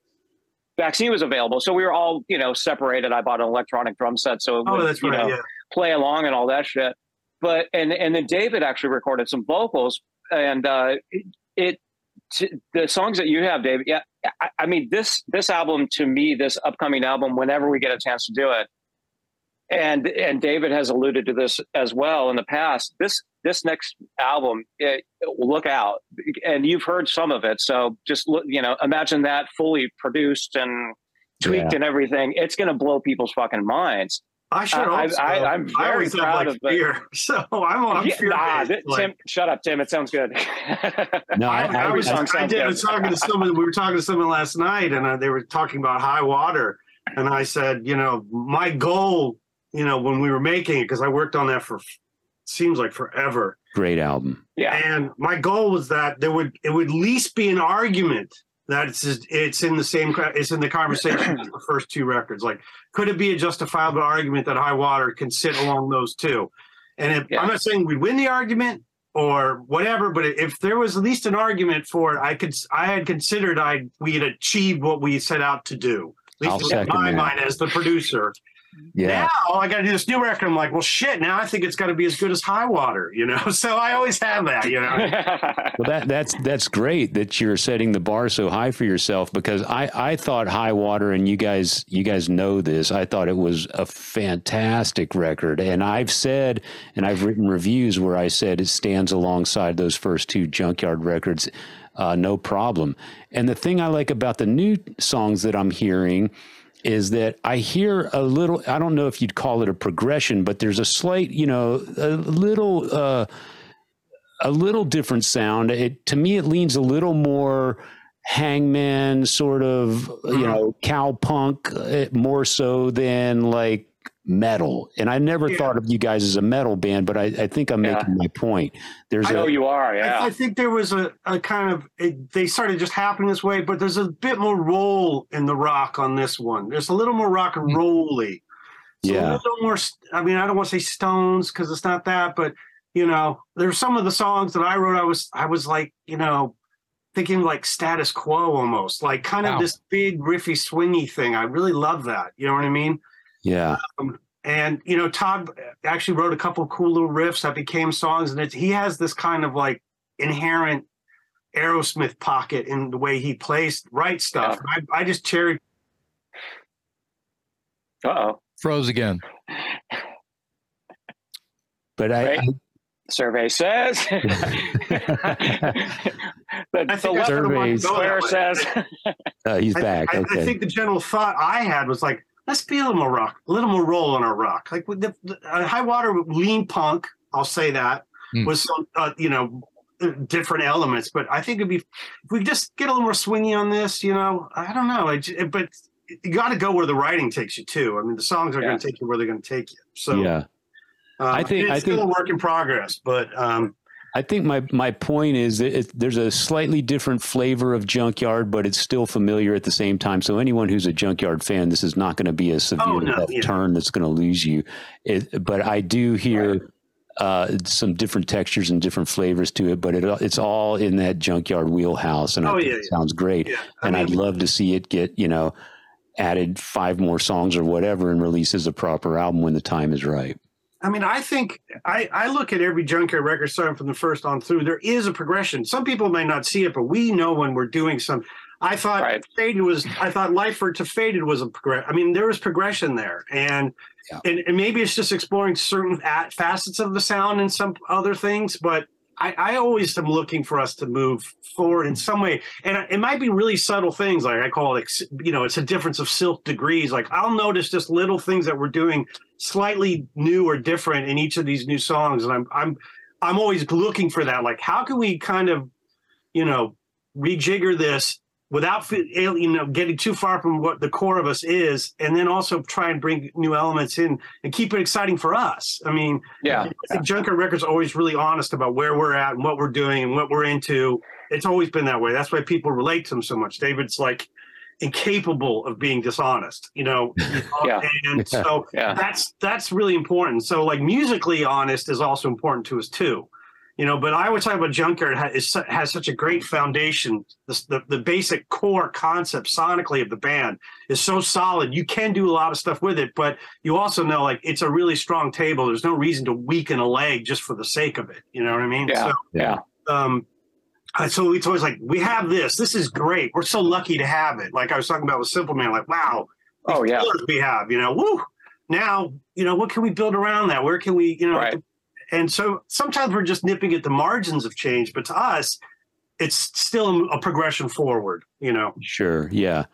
vaccine was available. So we were all, you know, separated. I bought an electronic drum set, so it Oh, would, that's you right. know, yeah. play along and all that shit. But and and then David actually recorded some vocals, and uh, it, it t- the songs that you have, David. Yeah, I, I mean this this album to me, this upcoming album, whenever we get a chance to do it, and and David has alluded to this as well in the past. This this next album, it, look out, and you've heard some of it. So just look, you know, imagine that fully produced and tweaked Yeah. and everything. It's going to blow people's fucking minds. I should. I- hope so. I- I'm I very always have, proud like, of it. fear, [laughs] so I'm I'm Yeah, fear nah, th- like- Tim, shut up, Tim. It sounds good. [laughs] no, I, I, I I, was, I did. I was talking to someone. We were talking to someone last night, and uh, they were talking about high water. And I said, you know, my goal, you know, when we were making it, because I worked on that for seems like forever. great album. yeah, And my goal was that there would it would at least be an argument that it's it's in the same it's in the conversation as the first two records. Like, could it be a justifiable argument that high water can sit along those two? And if, Yeah. I'm not saying we'd win the argument or whatever, but if there was at least an argument for it, I could I had considered I we had achieved what we set out to do. At I'll least in my that. mind as the producer. Yeah, Now I got to do this new record. I'm like, well, shit. Now I think it's got to be as good as High Water, you know. [laughs] So I always have that, you know. well, that that's that's great that you're setting the bar so high for yourself because I I thought High Water and you guys you guys know this. I thought it was a fantastic record, and I've said and I've written reviews where I said it stands alongside those first two Junkyard records, uh, no problem. And the thing I like about the new songs that I'm hearing is that I hear a little, I don't know if you'd call it a progression, but there's a slight, you know, a little, uh, a little different sound. It, to me, it leans a little more hangman sort of, you know, cow punk uh, more so than like metal. And I never Yeah. thought of you guys as a metal band, but I, I think I'm Yeah. making my point. There's I know you are. I, Yeah, I think there was a, a kind of it, they started just happening this way, but there's a bit more roll in the rock on this one. There's a little more rock and mm-hmm. rolly. So Yeah. a little more. I mean, I don't want to say Stones because it's not that, but you know, there's some of the songs that I wrote. I was I was like, you know, thinking like status quo almost, like kind Wow. of this big riffy swingy thing. I really love that. You know what I mean? Yeah. And you know, Todd actually wrote a couple cool little riffs that became songs, and it's, he has this kind of like inherent Aerosmith pocket in the way he plays, writes stuff. I, I just cherry. Uh oh. Froze again. But I, Right. Survey says. [laughs] the I the think I left sort of want Surveys. to go square says. uh, he's I, back. I, okay. I think the general thought I had was like, let's be a little more rock, a little more roll on our rock. Like with the, the uh, high water lean punk, I'll say that Hmm. with some, uh, you know, uh, different elements. But I think it'd be if we just get a little more swingy on this. You know, I don't know. I, j- but you got to go where the writing takes you too. I mean, the songs are Yeah. going to take you where they're going to take you. So yeah. uh, I think- it's I still a work in progress. But um, I think my my point is that it, there's a slightly different flavor of Junkyard, but it's still familiar at the same time. So anyone who's a Junkyard fan, this is not going to be a severe Oh, no, yeah. turn that's going to lose you. It, but I do hear uh, some different textures and different flavors to it. But it, it's all in that Junkyard wheelhouse, and I Oh, think yeah, it yeah. sounds great. yeah, I and mean, I'd love to see it get you know added five more songs or whatever and release as a proper album when the time is right. I mean, I think I, I look at every junkyard record starting from the first on through. There is a progression. Some people may not see it, but we know when we're doing some. I thought Right. Faded was. I thought Lifeford to Faded was a progress. I mean, there was progression there, and Yeah. and, and maybe it's just exploring certain at facets of the sound and some other things. But I, I always am looking for us to move forward in some way, and it might be really subtle things. Like I call it, you know, it's a difference of silk degrees. Like I'll notice just little things that we're doing slightly new or different in each of these new songs and i'm i'm i'm always looking for that like how can we kind of you know rejigger this without you know getting too far from what the core of us is, and then also try and bring new elements in and keep it exciting for us. I mean, Yeah. I think Junkyard Records always really honest about where we're at and what we're doing and what we're into. It's always been that way. That's why people relate to him so much. David's like incapable of being dishonest, you know. [laughs] Yeah. And [laughs] so Yeah. that's that's really important. So like musically honest is also important to us too. You know, but I always talk about Junkyard ha- is, has such a great foundation. The, the the basic core concept sonically of the band is so solid. You can do a lot of stuff with it, but you also know like it's a really strong table. There's no reason to weaken a leg just for the sake of it. You know what I mean? Yeah. So, Yeah. um, so it's always like we have this. This is great. We're so lucky to have it. Like I was talking about with Simple Man. Like wow, Oh, yeah. we have. You know, woo. Now you know what can we build around that? Where can we? You know, Right. And so sometimes we're just nipping at the margins of change, but to us, it's still a progression forward. You know. Sure. Yeah.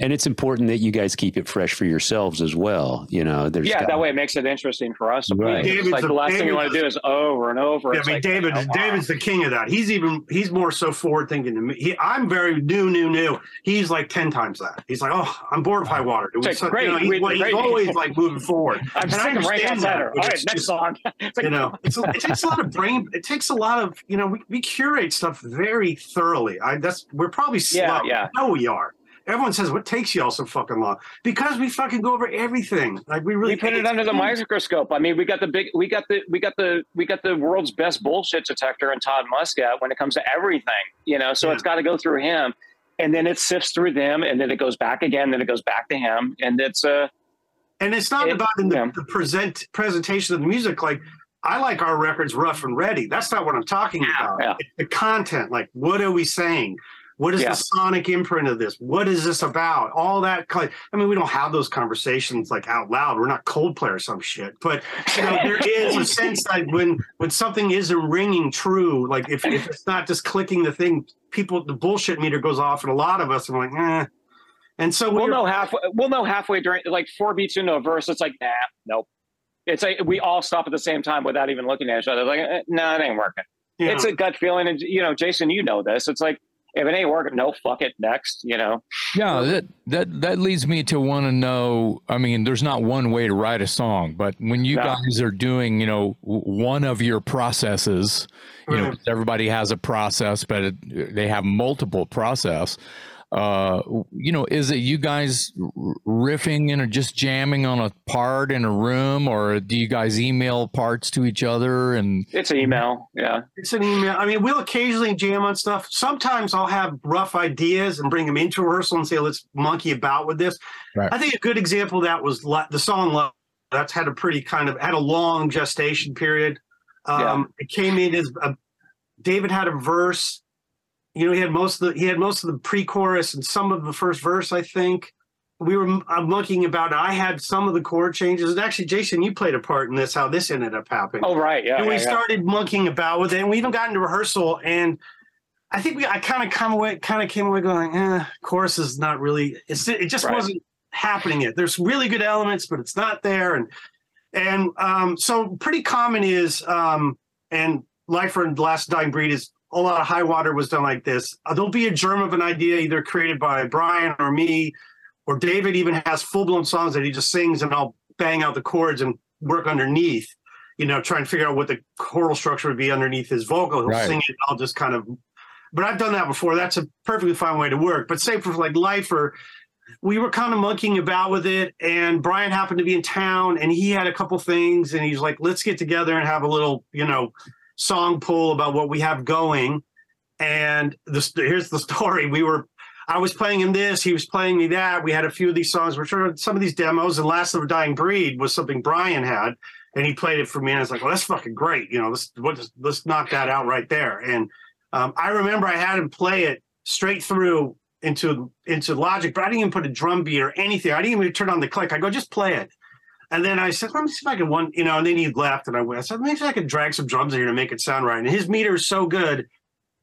And it's important that you guys keep it fresh for yourselves as well. You know, there's Yeah, got- that way it makes it interesting for us. Right. It's David's like the last thing you want to do is over and over. Yeah, It's I mean, like, David, you know, David's the king of that. He's even he's more so forward thinking than me. He, I'm very new, new, new. He's like ten times that. He's like, oh, I'm bored of high water. It was It's like, so- you great, know, he's, we- well, he's great. always like moving forward. [laughs] I'm And I sitting right understand outside that, her. All right, next just- song. [laughs] It's like, you know, it's, it takes a lot of brain. It takes a lot of you know. We, we curate stuff very thoroughly. I that's we're probably slow. Yeah, yeah. No, we are. Everyone says, "What takes y'all so fucking long?" Because we fucking go over everything. Like we really we put it under the microscope. I mean, we got the big, we got the, we got the, we got the world's best bullshit detector in Todd Muscat when it comes to everything. You know, so Yeah. it's got to go through him, and then it sifts through them, and then it goes back again, then it goes back to him, and it's uh, And it's not It- about in the, yeah. the present presentation of the music. Like I like our records rough and ready. That's not what I'm talking about. yeah. It's the content. Like what are we saying? What is Yeah. the sonic imprint of this? What is this about? All that. I mean, we don't have those conversations like out loud. We're not Coldplay or some shit. But you know, there is a [laughs] sense that when when something isn't ringing true, like if, if it's not just clicking the thing, people the bullshit meter goes off, and a lot of us are like, eh. And so we'll know halfway, we'll know halfway during like four beats into a verse. It's like, nah, nope. It's like we all stop at the same time without even looking at each other. Like, eh, no, it ain't working. you It's a gut feeling, and you know, Jason, you know this. It's like if it ain't working, no, fuck it. Next, you know. Yeah, that that that leads me to want to know. I mean, there's not one way to write a song, but when you No. guys are doing, you know, one of your processes, you know, mm. everybody has a process, but it, they have multiple process. Uh, you know, is it you guys riffing and just jamming on a part in a room, or do you guys email parts to each other? And It's an email. Yeah. It's an email. I mean, we'll occasionally jam on stuff. Sometimes I'll have rough ideas and bring them into rehearsal and say, let's monkey about with this. Right. I think a good example of that was Le- the song Love. That's had a pretty kind of, had a long gestation period. Um, It came in as a, David had a verse. You know, he had most of the, he had most of the pre-chorus and some of the first verse, I think. We were uh, monkeying about. I had some of the chord changes. And actually, Jason, you played a part in this, how this ended up happening Oh, right. Yeah. and we yeah, started monkeying about with it, and we even got into rehearsal. And I think we, I kind of come away, kind of came away going, eh, chorus is not really. It's, it just Right. wasn't happening yet. There's really good elements, but it's not there. And and um, so pretty common is, um, and Lifer and Last Dying Breed is a lot of high water was done like this. Uh, there'll be a germ of an idea either created by Brian or me, or David even has full blown songs that he just sings, and I'll bang out the chords and work underneath you know, try and figure out what the choral structure would be underneath his vocal. He'll Right. sing it. I'll just kind of, but I've done that before. That's a perfectly fine way to work. But say for like Lifer we were kind of monkeying about with it, and Brian happened to be in town, and he had a couple things, and he's like, "Let's get together and have a little, you know, song pool about what we have going." And this here's the story: we were. I was playing him this, he was playing me that. We had a few of these songs. We're some of these demos, and Last of a Dying Breed was something Brian had and he played it for me and I was like, well, that's fucking great. You know, let's let's, let's knock that out right there. And um, I remember I had him play it straight through into into Logic, but I didn't even put a drum beat or anything. I didn't even turn on the click. I go, just play it. And then I said, let me see if I can one, you know, and then he left and I went, I said, maybe I could drag some drums in here to make it sound right. And his meter is so good.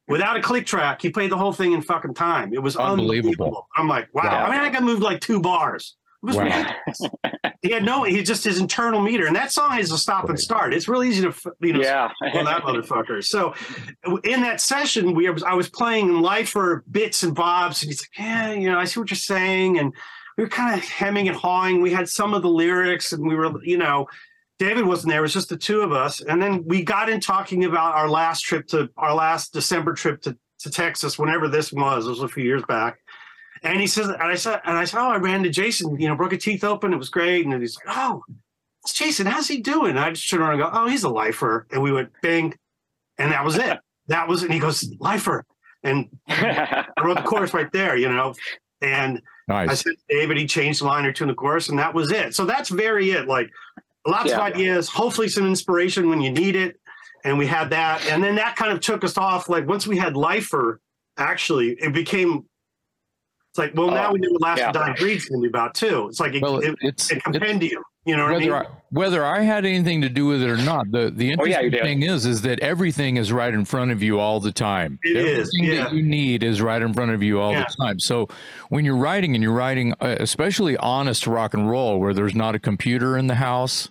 Without a click track, he played the whole thing in fucking time. It was Unbelievable. unbelievable. I'm like, wow. Yeah. I mean, I got moved like two bars. It was Wow. he had no, he just his internal meter, and that song is a stop and start. It's real easy to, you know, yeah. [laughs] well, that motherfucker. So in that session, we I was playing Lifer bits and bobs, and he's like, "Yeah, you know, I see what you're saying," and we were kind of hemming and hawing. We had some of the lyrics, and we were, you know, David wasn't there; it was just the two of us. And then we got in talking about our last trip to our last December trip to to Texas, whenever this was. It was a few years back. And he says, and I said, and I said, oh, I ran into Jason. You know, broke a teeth open. It was great. And he's like, oh, it's Jason. How's he doing? And I just turned around and go, oh, he's a lifer. And we went bing, and that was it. That was, and he goes, lifer. And [laughs] I wrote the chorus right there, you know. And I said, David, he changed a line or two in the chorus, and that was it. So that's very it. Like lots of ideas, hopefully some inspiration when you need it. And we had that. And then that kind of took us off. Like once we had Lifer, actually, it became it's like, well, now Oh, we know what Last yeah. of Dying Breed's gonna be about too. It's like a, Well, it- it's, a it's compendium. You know what I mean? whether I, whether I had anything to do with it or not. The the Oh, yeah, interesting thing is is that everything is right in front of you all the time. It is, everything yeah. that you need is right in front of you all Yeah. the time. So when you're writing and you're writing, uh, especially honest rock and roll, where there's not a computer in the house,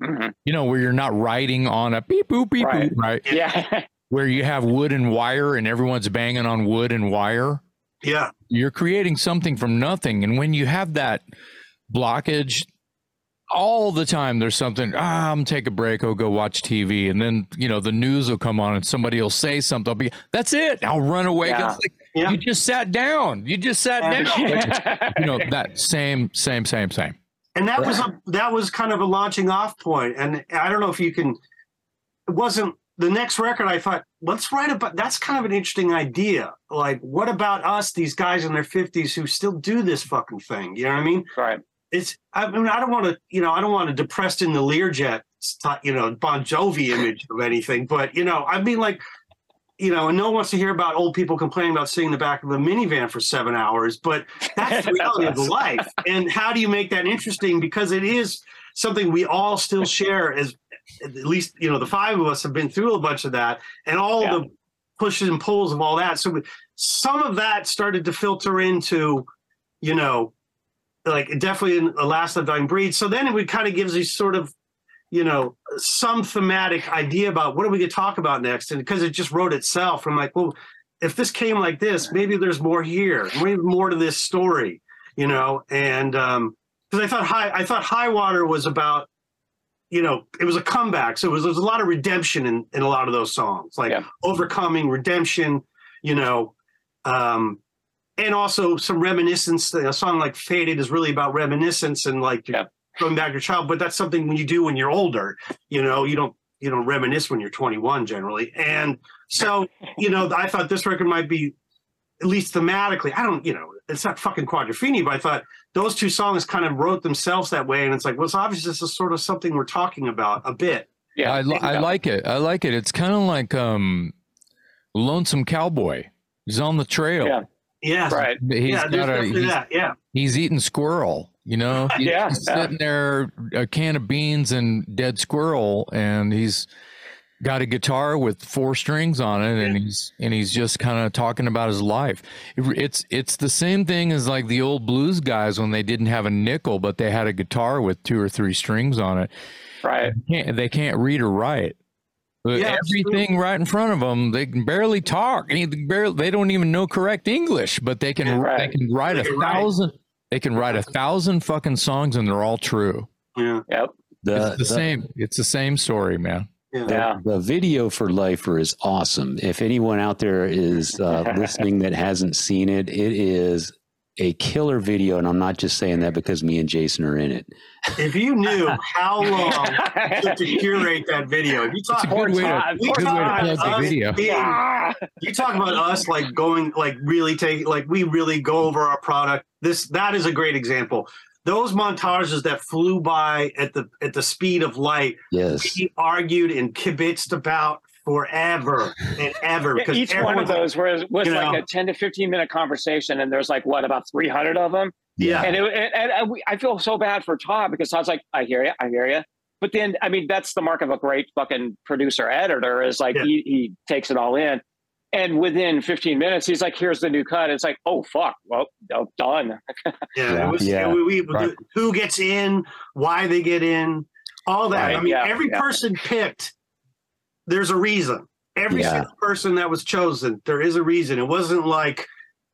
Mhm. you know, where you're not writing on a beep boop beep Right. boop, right? Yeah. [laughs] Where you have wood and wire and everyone's banging on wood and wire. Yeah. You're creating something from nothing. And when you have that blockage all the time, there's something, ah, I'm take a break, I'll go watch TV. And then, you know, the news will come on and somebody will say something. I'll be, that's it. I'll run away. Yeah. Like, Yeah. You just sat down. You just sat Yeah. down. [laughs] you know, that same, same, same, same. and that was a that was kind of a launching off point and i don't know if you can it wasn't the next record i thought let's write about that's kind of an interesting idea. Like what about us these guys in their 50s who still do this fucking thing? You know what i mean? Right. it's i mean i don't want to you know i don't want to depressed in the learjet you know bon jovi image of anything but you know i mean like you know and no one wants to hear about old people complaining about sitting in the back of a minivan for seven hours but that's the reality of the [laughs] life. And how do you make that interesting? Because it is something we all still share as at least you know the five of us have been through a bunch of that and all Yeah. the pushes and pulls of all that. So some of that started to filter into you know like definitely in the last of dying breed. So then it would kind of gives you sort of you know some thematic idea about what are we going to talk about next? And because it just wrote itself i'm like well if this came like this maybe there's more here maybe more to this story you know? And um because i thought high i thought high water was about you know it was a comeback so it was, there was a lot of redemption in, in a lot of those songs like Yeah. overcoming redemption you know um and also some reminiscence a song like faded is really about reminiscence and like Yeah. going back to your child but that's something when you do when you're older you know you don't you don't reminisce when you're 21 generally and so you know i thought this record might be at least thematically i don't you know it's not fucking quadrophenia but i thought those two songs kind of wrote themselves that way and it's like well it's obvious this is sort of something we're talking about a bit Yeah. I, li- I like it. I like it. It's kind of like um, Lonesome Cowboy. He's on the trail. Yeah. yeah Right. He's yeah there's got a, he's, that yeah he's eating squirrel. You know, [laughs] He's Yeah, just yeah. sitting there, a can of beans and dead squirrel, and he's got a guitar with four strings on it, and he's and he's just kind of talking about his life. It- it's it's the same thing as like the old blues guys when they didn't have a nickel, but they had a guitar with two or three strings on it. Right. Can't, they can't read or write. Yeah, it's true. everything right in front of them, they can barely talk. They barely, they don't even know correct English, but they can Yeah, they can write They a can write. thousand. They can write a thousand fucking songs, and they're all true. yeah Yep. The, it's the, same. It's the same story, man. Yeah, The, Yeah. the video for Lifer is awesome. If anyone out there is uh, [laughs] listening that hasn't seen it, it is a killer video, and I'm not just saying that because me and Jason are in it. if you knew [laughs] how long it took to curate that video if you It's a talk good way to, Todd, we way to talk plug about the video. being- [laughs] you talk about us like going like really take like we really go over our product this that is a great example those montages that flew by at the at the speed of light Yes. he argued and kibitzed about forever and ever because Each one of everyone- those was, was like know. a 10 to 15 minute conversation, and there's like, what, about 300 of them? yeah And, it, and, and I feel so bad for Todd because Todd's like, I hear you, I hear you. But then, I mean, that's the mark of a great fucking producer editor is like Yeah. he, he takes it all in. And within 15 minutes, he's like, here's the new cut. It's like, oh, fuck. Well, oh, done. Yeah, [laughs] Yeah, it was, yeah, we, we- right. who gets in, why they get in, all that. Right, I mean, yeah, every yeah. person picked, there's a reason. Every Yeah. single person that was chosen, there is a reason. It wasn't like,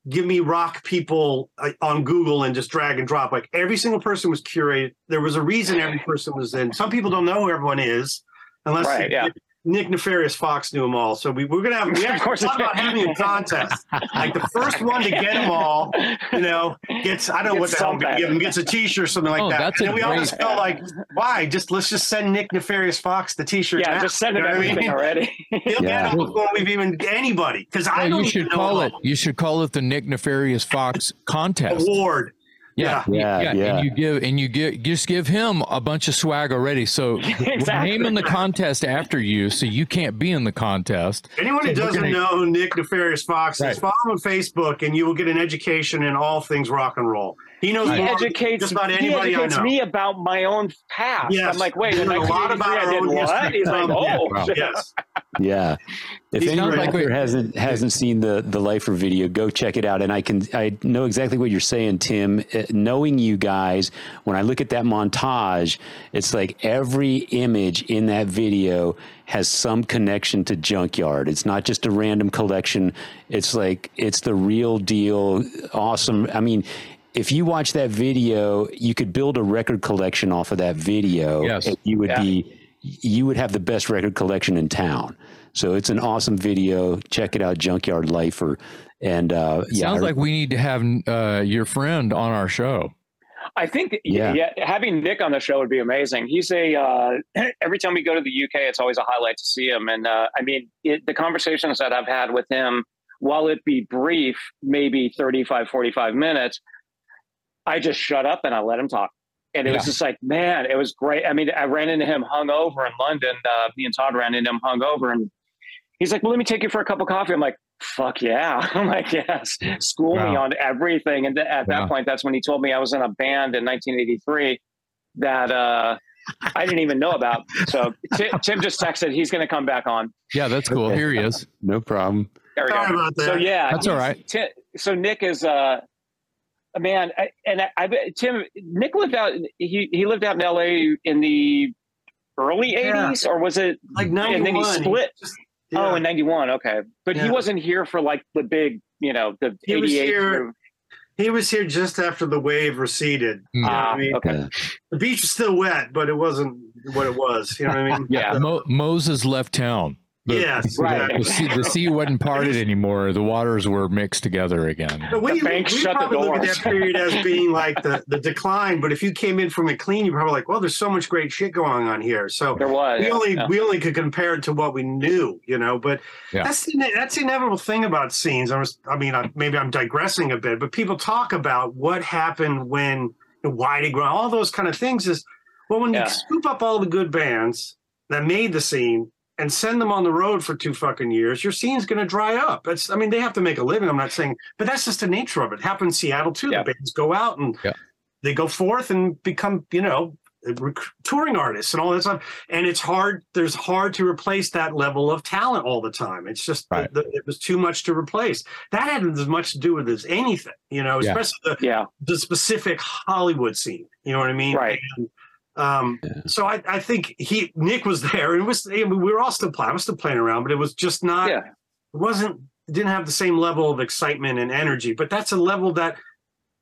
give me rock people uh, on Google and just drag and drop. Like every single person was curated. There was a reason every person was in. Some people don't know who everyone is, unless Right, yeah. Nick Nefarious Fox knew them all. So we, we're gonna have we Of course. [laughs] talk about having a contest. Like the first one to get them all, you know, gets I don't know what Gets the hell I'm gonna give him gets a T-shirt or something like Oh, that. that's and a then we all great- just felt like, why? Just let's just send Nick Nefarious Fox the T-shirt. Yeah, now. just send You know what I mean? already. [laughs] He'll Yeah. get them before we've even anybody because I Well, don't you should know call all it. You should call it the Nick Nefarious Fox contest. award. Yeah, Yeah, yeah, yeah. And you give and you give just give him a bunch of swag already. So [laughs] we're Exactly. naming the contest after you, so you can't be in the contest. Anyone who So we're doesn't gonna- know who Nick Nefarious Fox Right. is, follow him on Facebook, and you will get an education in all things rock and roll. He knows He more educates, just about he anybody I educates know. me about my own past. Yes. I'm like, wait, We in a lot about 1983 I our did own what? history He's like, oh, yeah. Wow. Yes. Yeah. If He's anyone not out there hasn't hasn't seen the the Lifer video, go check it out. And I can I know exactly what you're saying, Tim. Uh, knowing you guys, when I look at that montage, it's like every image in that video has some connection to Junkyard. It's not just a random collection. It's like it's the real deal. Awesome. I mean. If you watch that video, you could build a record collection off of that video. Yes. and you would Yeah. be you would have the best record collection in town. So it's an awesome video. Check it out, Junkyard Lifer. And uh, yeah, Sounds I- like we need to have uh, your friend on our show. I think Yeah. yeah. having Nick on the show would be amazing. He's a uh, [clears throat] every time we go to the UK, it's always a highlight to see him. And uh, I mean, it, the conversations that I've had with him, while it be brief, maybe 35, 45 minutes, I just shut up and I let him talk. And it was just like, man, it was great. I mean, I ran into him hungover in London. Uh, me and Todd ran into him hungover, and he's like, "Well, let me take you for a cup of coffee." I'm like, "Fuck yeah!" [laughs] I'm like, "Yes, school me on everything." And th- at that point, that's when he told me I was in a band in 1983 that uh, I didn't even know about. So Ti- Tim just texted he's going to come back on. Yeah, that's cool. Here he is. no problem. There we Sorry go. about that. So yeah, That's all right. he's- so Nick is uh, a man, I, and I, I Tim Nick lived out. He he lived out in L.A. in the early Yeah. '80s, or was it? like And 91. then he split. Just- Oh, in '91. Okay, but he wasn't here for like the big, you know, the He was here- he was here just after the wave receded. Mm. Ah, I mean, okay. The beach was still wet, but it wasn't what it was. You know what I mean? [laughs] Yeah. Mo- Moses left town. The- Yes, Right. [laughs] The sea, the sea wasn't parted [laughs] anymore. The waters were mixed together again. But we, The bank we shut the probably look at doors. that period as being like the, the decline. But if you came in from McLean, you're probably like, well, there's so much great shit going on here. So There was. we only yeah. we only could compare it to what we knew, you know. But Yeah. that's the that's the inevitable thing about scenes. I was, I mean, I, maybe I'm digressing a bit, but people talk about what happened when why did grow, all those kind of things. Is well, when Yeah. you scoop up all the good bands that made the scene and send them on the road for two fucking years, your scene's going to dry up. It's, I mean, they have to make a living. I'm not saying, but that's just the nature of it. Happened in Seattle too. Yeah. The bands go out and Yeah. they go forth and become, you know, rec- touring artists and all that stuff. And it's hard. There's hard to replace that level of talent all the time. It's just Right. the, the, it was too much to replace. That had as much to do with as anything, you know, Yeah. especially the, Yeah. the specific Hollywood scene. You know what I mean? Right. And, um, Yeah. So I, I think he Nick was there, and was I mean, we were all still playing, I was still playing around, but it was just not. Yeah. It wasn't. Didn't have the same level of excitement and energy. But that's a level that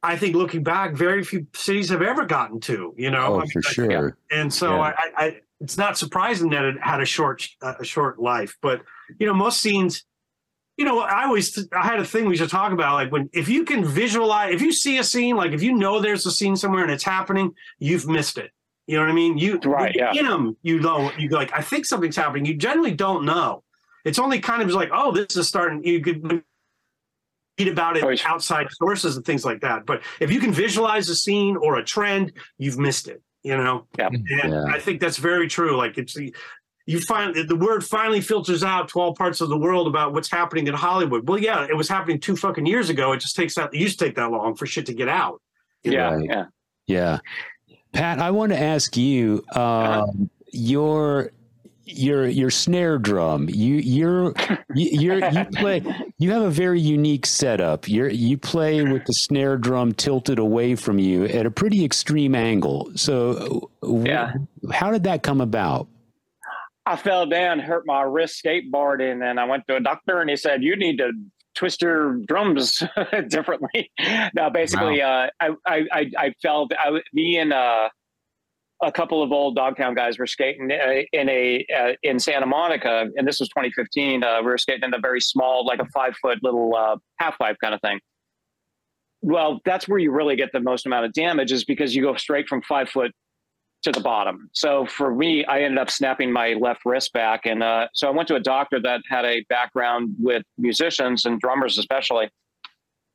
I think, looking back, very few cities have ever gotten to. You know, Oh, I mean, for I- sure. and so Yeah. I, I, I, it's not surprising that it had a short, uh, a short life. But you know, most scenes, you know, I always, I had a thing we should talk about. Like when, if you can visualize, if you see a scene, like if you know there's a scene somewhere and it's happening, you've missed it. You know what I mean? You, Right, yeah. In them, you know, you go like, I think something's happening. You generally don't know. It's only kind of like, oh, this is starting. You could read about it Oh, outside sources and things like that. But if you can visualize a scene or a trend, you've missed it. You know, Yeah. Mm, and Yeah. I think that's very true. Like it's you find the word finally filters out to all parts of the world about what's happening in Hollywood. Well, yeah, it was happening two fucking years ago. It just takes that. It used to take that long for shit to get out. Yeah. Right. Yeah. Yeah. Pat, I want to ask you, Uh-huh. um, your your your snare drum. You you're you, you're you [laughs] play. You have a very unique setup. You you play with the snare drum tilted away from you at a pretty extreme angle. So yeah, how did that come about? I fell down, hurt my wrist skateboarding, and I went to a doctor, and he said you need to twist your drums [laughs] differently. now, basically, wow. uh, I, I I felt I, me and uh, a couple of old Dogtown guys were skating uh, in a uh, in Santa Monica, and this was 2015. Uh, we were skating in a very small, like a five foot little uh, half pipe kind of thing. Well, that's where you really get the most amount of damage, is because you go straight from five foot to the bottom. So for me, I ended up snapping my left wrist back, and uh, so I went to a doctor that had a background with musicians and drummers, especially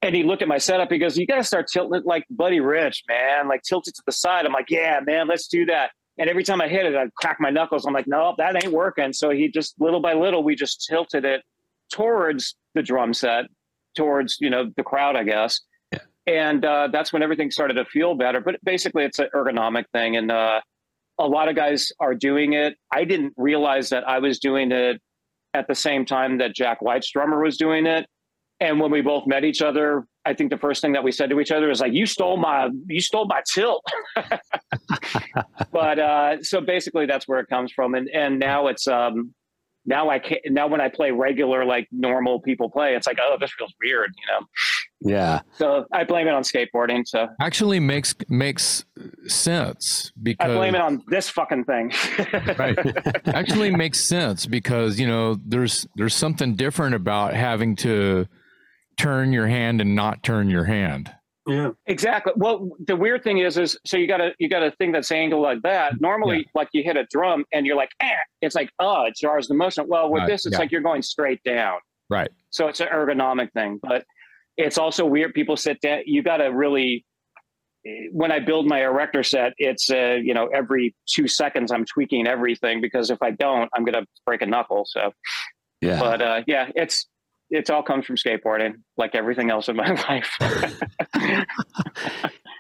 and he looked at my setup. He goes, "You got to start tilting it like Buddy Rich, man. Like tilt it to the side." I'm like, "Yeah, man, let's do that." And every time I hit it, I'd crack my knuckles. I'm like, "No, that ain't working." So he just little by little, we just tilted it towards the drum set, towards you know the crowd, I guess. And uh, that's when everything started to feel better. But basically, it's an ergonomic thing, and uh, a lot of guys are doing it. I didn't realize that I was doing it at the same time that Jack White's drummer was doing it and when we both met each other, I think the first thing that we said to each other is like, "You stole my, you stole my tilt." [laughs] but uh, so basically, that's where it comes from. And and now it's um, now I can now when I play regular like normal people play, it's like, oh, this feels weird, you know. Yeah. So I blame it on skateboarding. So actually makes makes sense because I blame it on this fucking thing. [laughs] [laughs] right. Actually makes sense because you know there's there's something different about having to turn your hand and not turn your hand. Yeah, exactly. Well, the weird thing is, is so you got a you got to think that's angled like that. Normally, yeah. like you hit a drum and you're like, eh, it's like, oh, it jars the motion. Well, with this, it's yeah. like you're going straight down. Right. So it's an ergonomic thing, but it's also weird. People sit down. You got to really. When I build my erector set, it's uh, you know every two seconds I'm tweaking everything because if I don't, I'm gonna break a knuckle. So, yeah. But uh, yeah, it's it's all comes from skateboarding, like everything else in my [laughs] life. [laughs]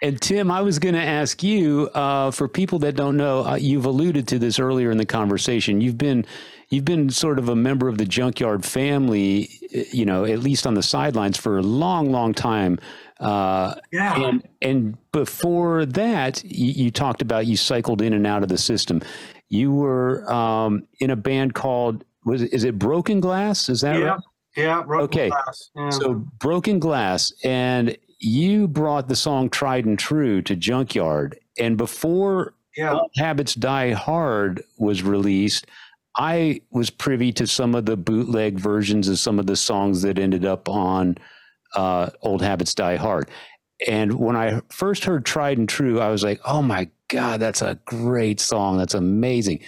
and Tim, I was going to ask you, uh, for people that don't know, uh, you've alluded to this earlier in the conversation. You've been you've been sort of a member of the Junkyard family, you know, at least on the sidelines for a long, long time. Uh, yeah. And, and before that, you, you, talked about you cycled in and out of the system. You were um, in a band called was it, is it Broken Glass? Is that yeah. right? Yeah. okay. Yeah. So Broken Glass, and you brought the song "Tried and True" to Junkyard, and before yeah. Habits Die Hard was released, I was privy to some of the bootleg versions of some of the songs that ended up on uh, Old Habits Die Hard. And when I first heard Tried and True, I was like, oh my God, that's a great song. That's amazing.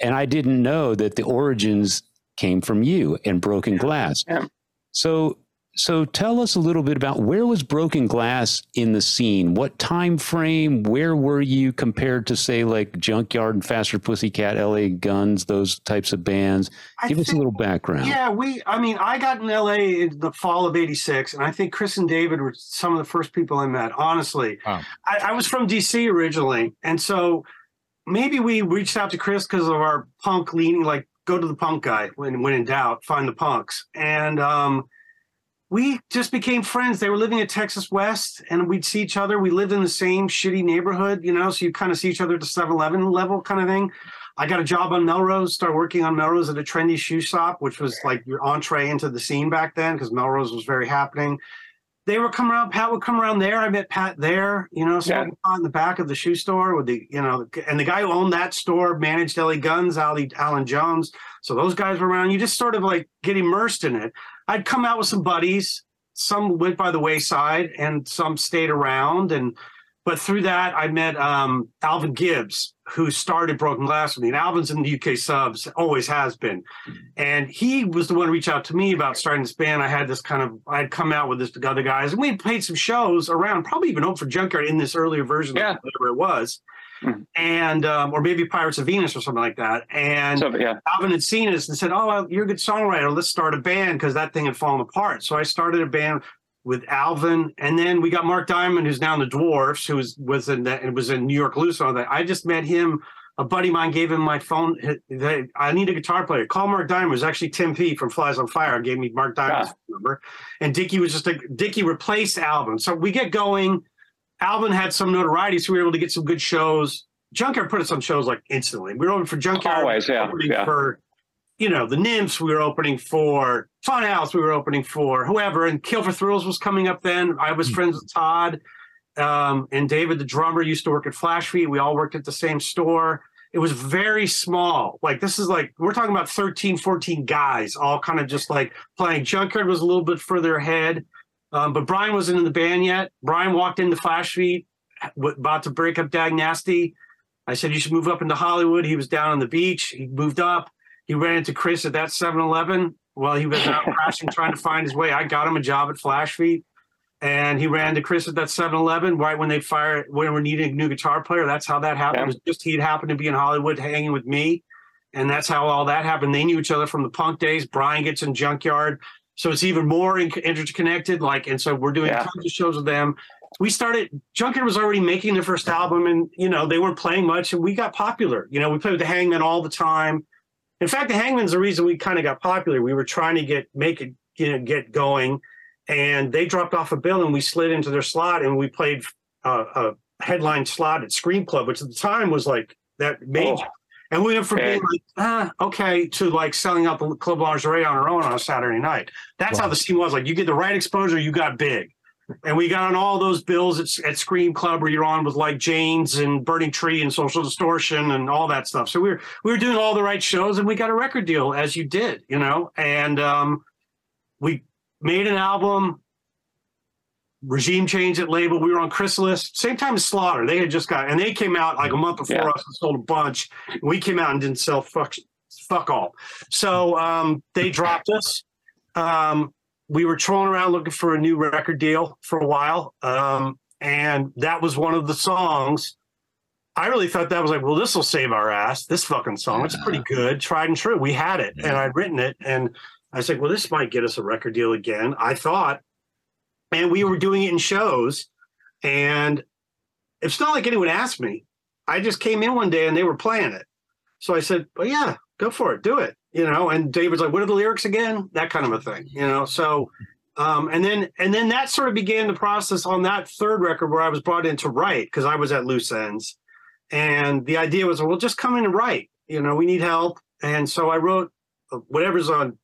And I didn't know that the origins came from you and Broken Glass. Yeah. So so tell us a little bit about where was Broken Glass in the scene? What time frame? Where were you compared to say like Junkyard and Faster Pussycat, LA Guns, those types of bands? I Give think, us a little background. Yeah, we I mean, I got in LA in the fall of 86 and I think Chris and David were some of the first people I met, honestly. Wow. I, I was from DC originally. And so maybe we reached out to Chris because of our punk leaning like go to the punk guy when when in doubt, find the punks. And um, we just became friends. They were living at Texas West, and we'd see each other. We lived in the same shitty neighborhood, you know, so you kind of see each other at the 7 Eleven level kind of thing. I got a job on Melrose, started working on Melrose at a trendy shoe shop, which was like your entree into the scene back then because Melrose was very happening they were coming around. Pat would come around there. I met Pat there, you know, yeah. in the back of the shoe store with the, you know, and the guy who owned that store managed LA Guns, Ali, Alan Jones. So those guys were around. You just sort of like get immersed in it. I'd come out with some buddies. Some went by the wayside and some stayed around. And but through that, I met um, Alvin Gibbs, who started Broken Glass with me. And Alvin's in the UK subs, always has been. And he was the one to reach out to me about starting this band. I had this kind of, I'd come out with this other guys, and we played some shows around, probably even Hope for Junkyard in this earlier version yeah. of whatever it was. Mm-hmm. And um, or maybe Pirates of Venus or something like that. And so, yeah. Alvin had seen us and said, "Oh, well, you're a good songwriter. Let's start a band because that thing had fallen apart." So I started a band with Alvin, and then we got Mark Diamond, who's now in the Dwarves, who was was in that and was in New York Loose on that. I just met him a buddy of mine gave him my phone. They, I need a guitar player. Call Mark Diamond. It was actually Tim P from Flies on Fire. Gave me Mark Diamond's Yeah. number, and Dickie was just a Dickie replaced Alvin. So we get going. Alvin had some notoriety, so we were able to get some good shows. Junkyard put us on shows like instantly. We were open for Junkyard. Always, yeah, opening yeah. For you know the Nymphs, we were opening for Funhouse. We were opening for whoever, and Kill for Thrills was coming up then. I was Hmm. friends with Todd. Um, and David, the drummer, used to work at Flash Feet. We all worked at the same store. It was very small. Like, this is like, we're talking about 13, 14 guys, all kind of just like playing. Junkyard was a little bit further ahead, um, but Brian wasn't in the band yet. Brian walked into Flash Feet, w- about to break up Dag Nasty. I said, You should move up into Hollywood. He was down on the beach. He moved up. He ran into Chris at that 7 Eleven while he was out [laughs] crashing, trying to find his way. I got him a job at Flash Feet and he ran to Chris at that 7-Eleven right when they fired when we're needing a new guitar player. That's how that happened. Yeah. It was just he'd happened to be in Hollywood hanging with me, and that's how all that happened. They knew each other from the punk days. Brian gets in Junkyard, so it's even more in- interconnected. Like, and so we're doing Yeah. tons of shows with them. We started. Junkyard was already making their first album, and you know they weren't playing much, and we got popular. You know, we played with the Hangman all the time. In fact, the Hangman's the reason we kind of got popular. We were trying to get make it, you know, get going and they dropped off a bill and we slid into their slot and we played uh, a headline slot at Scream Club, which at the time was like that major. Oh. And we went from Okay. being like, ah, okay, to like selling out the club lingerie on our own on a Saturday night. That's how the scene was. Like, you get the right exposure, you got big. And we got on all those bills at, at Scream Club where you're on with like Jane's and Burning Tree and Social Distortion and all that stuff. So we were we were doing all the right shows and we got a record deal as you did, you know. And um, we made an album. Regime change at label. We were on Chrysalis, same time as Slaughter. They had just got, and they came out like a month before Yeah. us and sold a bunch. We came out and didn't sell fuck, fuck all. So um, they dropped us. Um, we were trolling around looking for a new record deal for a while, um, and that was one of the songs. I really thought that was like, well, this will save our ass. This fucking song, it's pretty good, tried and true. We had it, and I'd written it, and I was like, well, this might get us a record deal again. I thought, and we were doing it in shows, and it's not like anyone asked me. I just came in one day and they were playing it, so I said, well, yeah, go for it, do it, you know. And David's like, what are the lyrics again? That kind of a thing, you know. So, um, and then and then that sort of began the process on that third record where I was brought in to write because I was at loose ends, and the idea was, well, just come in and write. You know, we need help, and so I wrote uh, whatever's on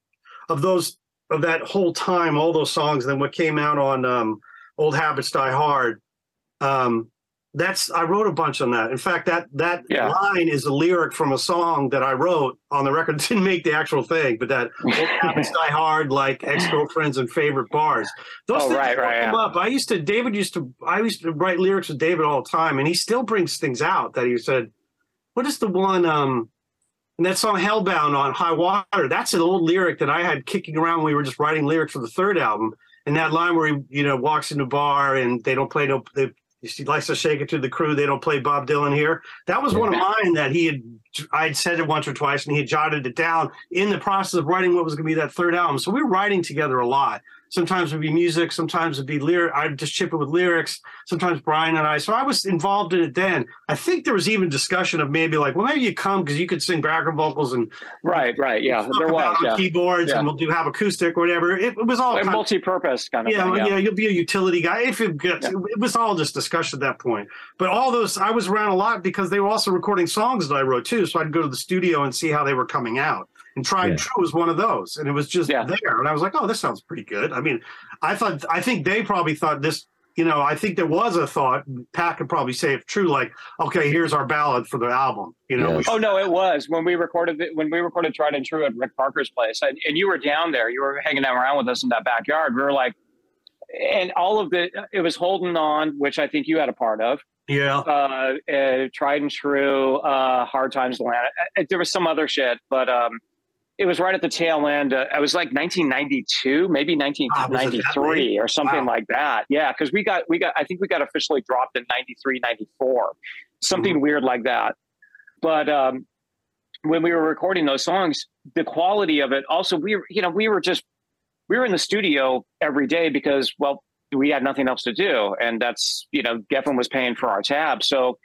of those of that whole time, all those songs. Then what came out on um, Old Habits Die Hard. Um, that's I wrote a bunch on that. In fact, that that Yeah. line is a lyric from a song that I wrote on the record. [laughs] It didn't make the actual thing, but that [laughs] Old Habits Die Hard, like ex girlfriends and favorite bars. Those Oh, things right, right, come yeah. up. I used to David used to I used to write lyrics with David all the time, and he still brings things out that he said. What is the one? Um, and that song Hellbound on High Water, that's an old lyric that I had kicking around when we were just writing lyrics for the third album. And that line where he, you know, walks into a bar and they don't play no, they, he likes to shake it to the crew. They don't play Bob Dylan here. That was one of mine that he had, I'd said it once or twice and he had jotted it down in the process of writing what was going to be that third album. So we were writing together a lot. Sometimes it'd be music, sometimes it'd be lyric. I'd just chip it with lyrics. Sometimes Brian and I. So I was involved in it then. I think there was even discussion of maybe like, well, maybe you come because you could sing background vocals and Right, right. Yeah, there was. Yeah. keyboards Yeah. and we'll do have acoustic or whatever. It, it was all Like multi-purpose kind of yeah, thing. yeah, Yeah. you'll be a utility guy if it gets. Yeah. It was all just discussion at that point. But all those, I was around a lot because they were also recording songs that I wrote too. So I'd go to the studio and see how they were coming out. And Tried and Yeah. True was one of those, and it was just Yeah. there. And I was like, oh, this sounds pretty good. I mean, I thought, I think they probably thought this. You know, I think there was a thought. Pat could probably say if true, like, okay, here's our ballad for the album. You know, Yes. Oh no, it was when we recorded the, when we recorded Tried and True at Rick Parker's place, and, and you were down there. You were hanging out around with us in that backyard. We were like, and all of the it was holding on, which I think you had a part of. yeah, Uh, uh Tried and True, uh, Hard Times Atlanta. Uh, There was some other shit, but um, it was right at the tail end. Uh, it was like 1992, maybe Ah, was it that 1993 or something Wow. like that. Yeah, because we got we got I think we got officially dropped in 93, 94, something Mm-hmm. weird like that. But um, when we were recording those songs, the quality of it also we were you know we were just we were in the studio every day because well we had nothing else to do and that's you know Geffen was paying for our tab so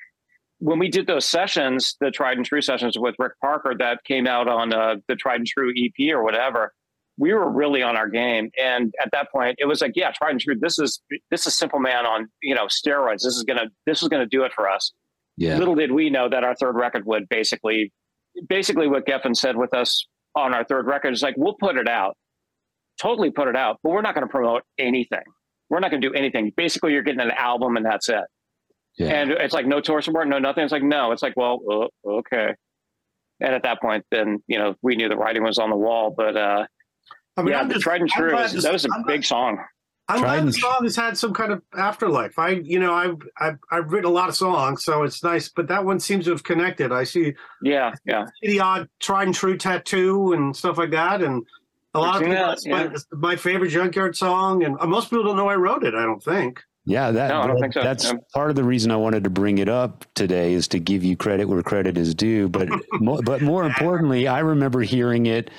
when we did those sessions, the tried and true sessions with Rick Parker that came out on uh, the tried and true EP or whatever, we were really on our game. And at that point, it was like, yeah, tried and true. This is this is Simple Man on you know steroids. This is gonna this is gonna do it for us. Yeah. Little did we know that our third record would basically, basically what Geffen said with us on our third record is like, we'll put it out, totally put it out, but we're not going to promote anything. We're not going to do anything. Basically, you're getting an album and that's it. Yeah. And it's like no tour support, no nothing. It's like no. It's like well, uh, okay. And at that point, then you know we knew the writing was on the wall. But uh, I mean, yeah, I'm the just, tried and true. glad is- this- that was a I'm big song. I'm glad the song has had some kind of afterlife. I, you know, I've, I've I've written a lot of songs, so it's nice. But that one seems to have connected. I see Yeah, yeah. the odd tried and true tattoo and stuff like that, and a lot of people. that, That's my, my favorite Junkyard song, and uh, most people don't know I wrote it. I don't think. Yeah, that, No, I don't that- think so. that's Yeah. part of the reason I wanted to bring it up today is to give you credit where credit is due. But [laughs] mo- but more importantly, I remember hearing it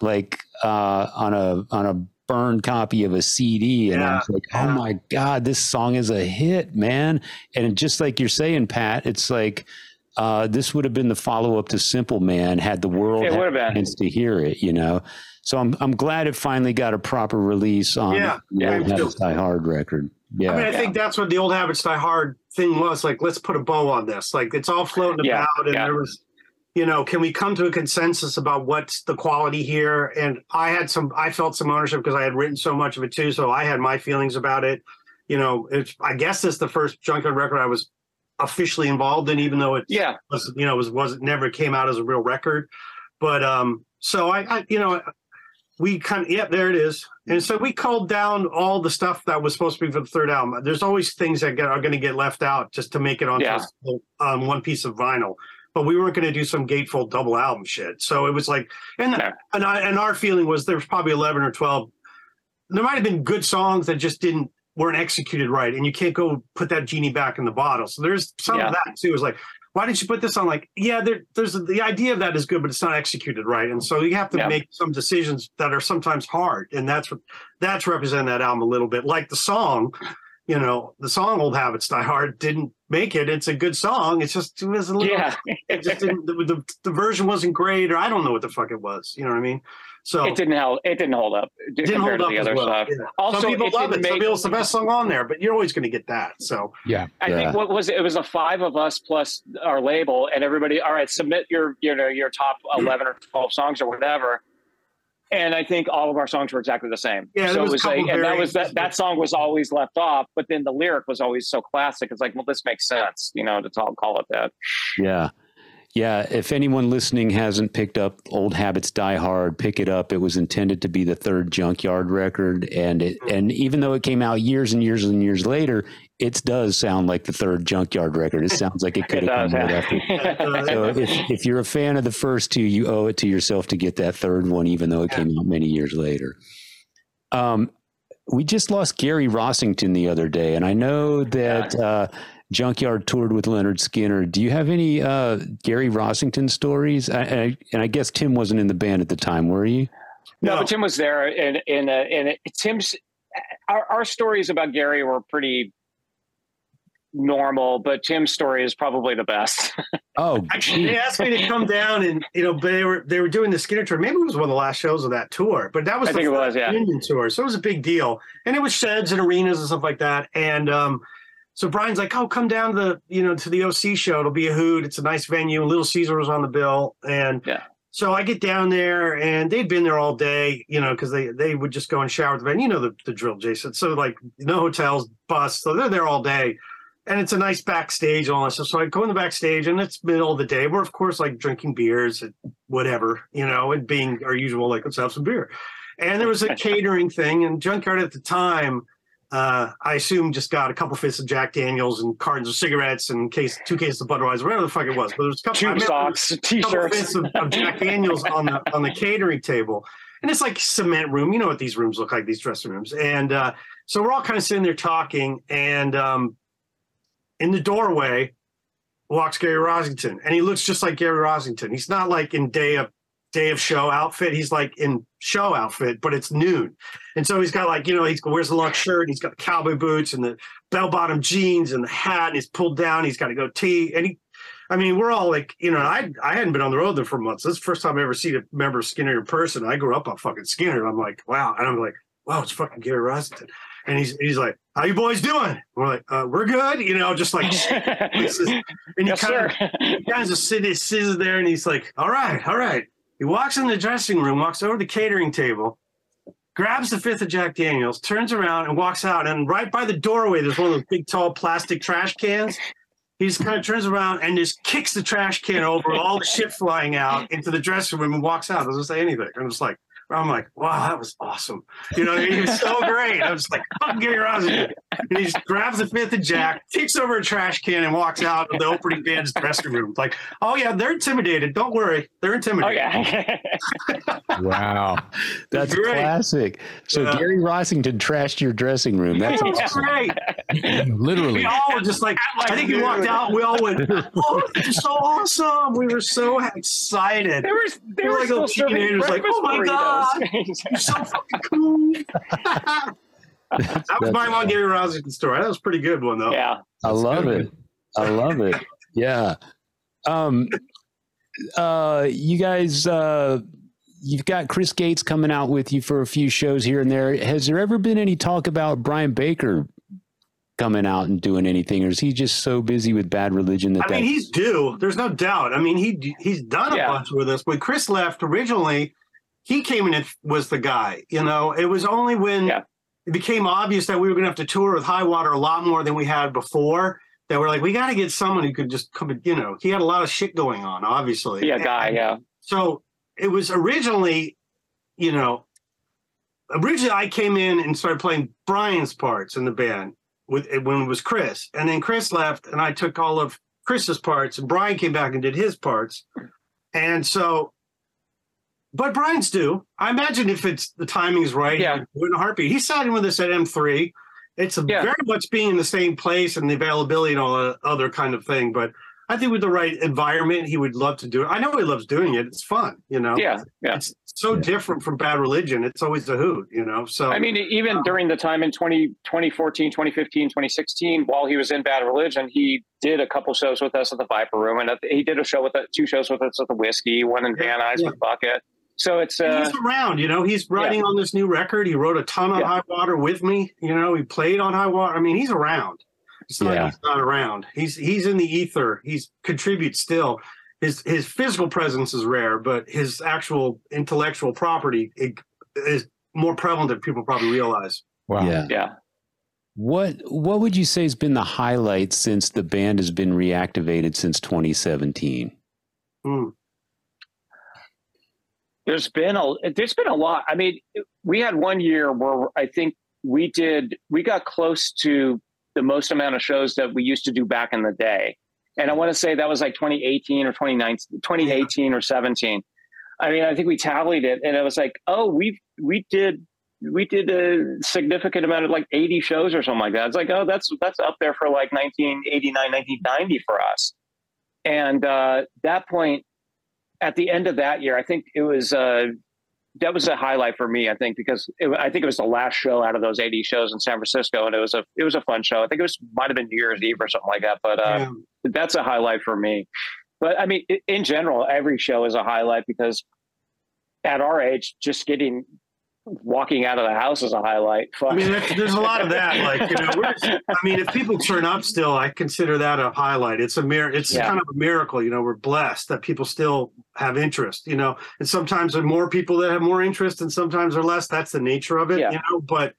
like uh, on a on a burned copy of a CD, and I was like, yeah. oh my god, this song is a hit, man! And just like you're saying, Pat, it's like. Uh, this would have been the follow up to Simple Man had the world It had chance to hear it, you know. So I'm I'm glad it finally got a proper release on Yeah, the yeah, Old me too. Die Hard record. Yeah, I mean, I Yeah. think that's what the old habits die hard thing was. Like, let's put a bow on this. Like, it's all floating Yeah, about, and yeah. there was, you know, can we come to a consensus about what's the quality here? And I had some, I felt some ownership because I had written so much of it too. So I had my feelings about it. You know, it's, I guess it's the first Junkyard record I was officially involved in, even though it Yeah, was, you know, was wasn't never came out as a real record. But um, so I, I you know, we kind of yeah, there it is. And so we called down all the stuff that was supposed to be for the third album. There's always things that get, are going to get left out just to make it on Yeah. on one piece of vinyl. But we weren't going to do some gatefold double album shit. So it was like, and No. and I, and our feeling was there was probably eleven or twelve. There might have been good songs that just didn't weren't executed right, and you can't go put that genie back in the bottle. So there's some Yeah. of that too. It was like, why didn't you put this on? Like, yeah, there, there's the idea of that is good, but it's not executed right, and so you have to Yeah. make some decisions that are sometimes hard, and that's what that's representing that album a little bit. Like the song, you know, the song "Old Habits Die Hard" didn't make it. It's a good song. It's just it was a little. yeah. It just didn't, the, the, the version wasn't great, or I don't know what the fuck it was. You know what I mean? So it didn't hold. It didn't hold up it didn't compared hold up to the as other well. stuff. Yeah. Also, Some people it love didn't it. Some people it's the best song on there, but you're always going to get that. So Yeah. I Yeah. think what was it? It was a five of us plus our label, and everybody. All right, submit your you know your top eleven or twelve songs or whatever. And I think all of our songs were exactly the same. Yeah, there so was it was like, and that was that that song was always left off, but then the lyric was always so classic. It's like, well, this makes sense, you know, to call, call it that. Yeah. Yeah. If anyone listening hasn't picked up Old Habits Die Hard, pick it up. It was intended to be the third Junkyard record. And it, and even though it came out years and years and years later, it does sound like the third Junkyard record. It sounds like it [laughs] could have come right after. [laughs] So if, if you're a fan of the first two, you owe it to yourself to get that third one, even though it came out many years later. Um, we just lost Gary Rossington the other day, and I know that uh, Junkyard toured with Lynyrd Skynyrd. Do you have any uh, Gary Rossington stories? I, I, and I guess Tim wasn't in the band at the time, were you? No, No. but Tim was there, and and uh, and it, Tim's our our stories about Gary were pretty normal, but Tim's story is probably the best. [laughs] Oh, Actually, they asked me to come down and you know, but they were they were doing the Skinner tour. Maybe it was one of the last shows of that tour, but that was I the think it first was, yeah. Union tour, so it was a big deal. And it was sheds and arenas and stuff like that. And um, so Brian's like, "Oh, come down to the you know to the OC show. It'll be a hoot. It's a nice venue. Little Caesar was on the bill." And Yeah. so I get down there, and they'd been there all day, you know, because they they would just go and shower at the venue. You know the the drill, Jason. So like no hotels, bus, so they're there all day and it's a nice backstage and all that stuff. So I go in the backstage and it's middle of the day. We're of course like drinking beers and whatever, you know, and being our usual, like let's have some beer. And there was a [laughs] catering thing and Junkyard at the time, uh, I assume just got a couple fists of Jack Daniels and cartons of cigarettes and case two cases of Budweiser, whatever the fuck it was. But there was a couple, Tube socks, a couple t-shirts. fists of, of Jack Daniels on the on the catering table. And it's like cement room. You know what these rooms look like, these dressing rooms. And uh, so we're all kind of sitting there talking, and um, in the doorway walks Gary Rossington, and he looks just like Gary Rossington. He's not like in day of day of show outfit. He's like in show outfit, but it's noon, and so he's got like you know he wears a long shirt, he's got the cowboy boots and the bell bottom jeans and the hat, and he's pulled down. He's got a goatee, and he I mean, we're all like, you know, I I hadn't been on the road there for months. This is the first time I ever seen a member of Skynyrd in person. I grew up on fucking Skynyrd. I'm like, wow. And I'm like, wow, it's fucking Gary Rossington. And he's he's like, how you boys doing? We're like, uh, we're good. You know, just like, [laughs] and he yes, kind sir. of he kind of just sits, sits there and he's like, all right, all right. He walks in the dressing room, walks over to the catering table, grabs the fifth of Jack Daniels, turns around and walks out. And right by the doorway, there's one of those big, tall plastic trash cans. He just kind of turns around and just kicks the trash can over, all the shit flying out into the dressing room and walks out. Doesn't say anything. I'm just like, I'm like, wow, that was awesome. You know, he was so [laughs] great. I was like, fucking Gary Rossington. And he just grabs the fifth of Jack, kicks over a trash can, and walks out of the opening band's dressing room. Like, oh yeah, they're intimidated. Don't worry, they're Oh intimidated. yeah. [laughs] Wow. That's Great. classic. So Yeah. Gary Rossington trashed your dressing room. That's That's awesome. great. [laughs] Literally. We all were just like, I think he walked out. We all went, "Oh, this is so awesome!" We were so excited. They were they They were were like still little serving teenagers, like, "Oh my burritos. [laughs] You're so fucking cool. [laughs] that was my one Gary Rossington story. That was pretty good one, though. yeah. I love good. it. I love it. Yeah. Um uh you guys uh you've got Chris Gates coming out with you for a few shows here and there. Has there ever been any talk about Brian Baker coming out and doing anything or is he just so busy with bad religion that I mean, that he's due. There's no doubt. I mean, he he's done a Yeah. bunch with us. When Chris left originally, he came in and was the guy. You know, it was only when Yeah. it became obvious that we were going to have to tour with High Water a lot more than we had before. That we're like, we got to get someone who could just come. and- You know, he had a lot of shit going on, obviously. Yeah, guy, yeah. So it was originally, you know, originally I came in and started playing Brian's parts in the band with eh, when it was Chris, and then Chris left, and I took all of Chris's parts, and Brian came back and did his parts, and so. But Brian's due. I imagine if it's the timing's right, Yeah. he in a heartbeat. He's signing with us at M3. It's Yeah. very much being in the same place and the availability and all that other kind of thing. But I think with the right environment, he would love to do it. I know he loves doing it. It's fun, you know. Yeah, yeah. It's so different from Bad Religion. It's always a hoot, you know. So I mean, even during the time in 20, 2014, 2015, 2016, while he was in Bad Religion, he did a couple shows with us at the Viper Room, and the, he did a show with the, two shows with us at the Whisky, one in Yeah, Van Nuys yeah. with Bucket. So it's uh, he's around, you know. He's writing on this new record. He wrote a ton on Yeah. High Water with me. You know, he played on High Water. I mean, he's around. It's not Yeah. he's not around. He's he's in the ether. He's contributes still. His his physical presence is rare, but his actual intellectual property it, is more prevalent than people probably realize. Wow. yeah. yeah. What what would you say has been the highlight since the band has been reactivated since 2017? Hmm. There's been a there's been a lot. I mean, we had one year where I think we did we got close to the most amount of shows that we used to do back in the day. And I want to say that was like 2018 or 2019, 2018 or 17. I mean, I think we tallied it and it was like, oh, we we did we did a significant amount of like 80 shows or something like that. It's like, oh, that's that's up there for like 1989, 1990 for us. And uh, that point, at the end of that year, I think it was uh, that was a highlight for me. I think because it, I think it was the last show out of those 80 shows in San Francisco, and it was a it was a fun show. I think it was might have been New Year's Eve or something like that. But uh, Yeah. that's a highlight for me. But I mean, in general, every show is a highlight because at our age, just getting walking out of the house is a highlight. I mean, there's a lot of that. Like, you know, we're just, I mean, if people turn up still, I consider that a highlight. It's a mir- It's Yeah. kind of a miracle. You know, we're blessed that people still have interest. You know, and sometimes there are more people that have more interest, and sometimes there are less. That's the nature of it. Yeah. You know, but.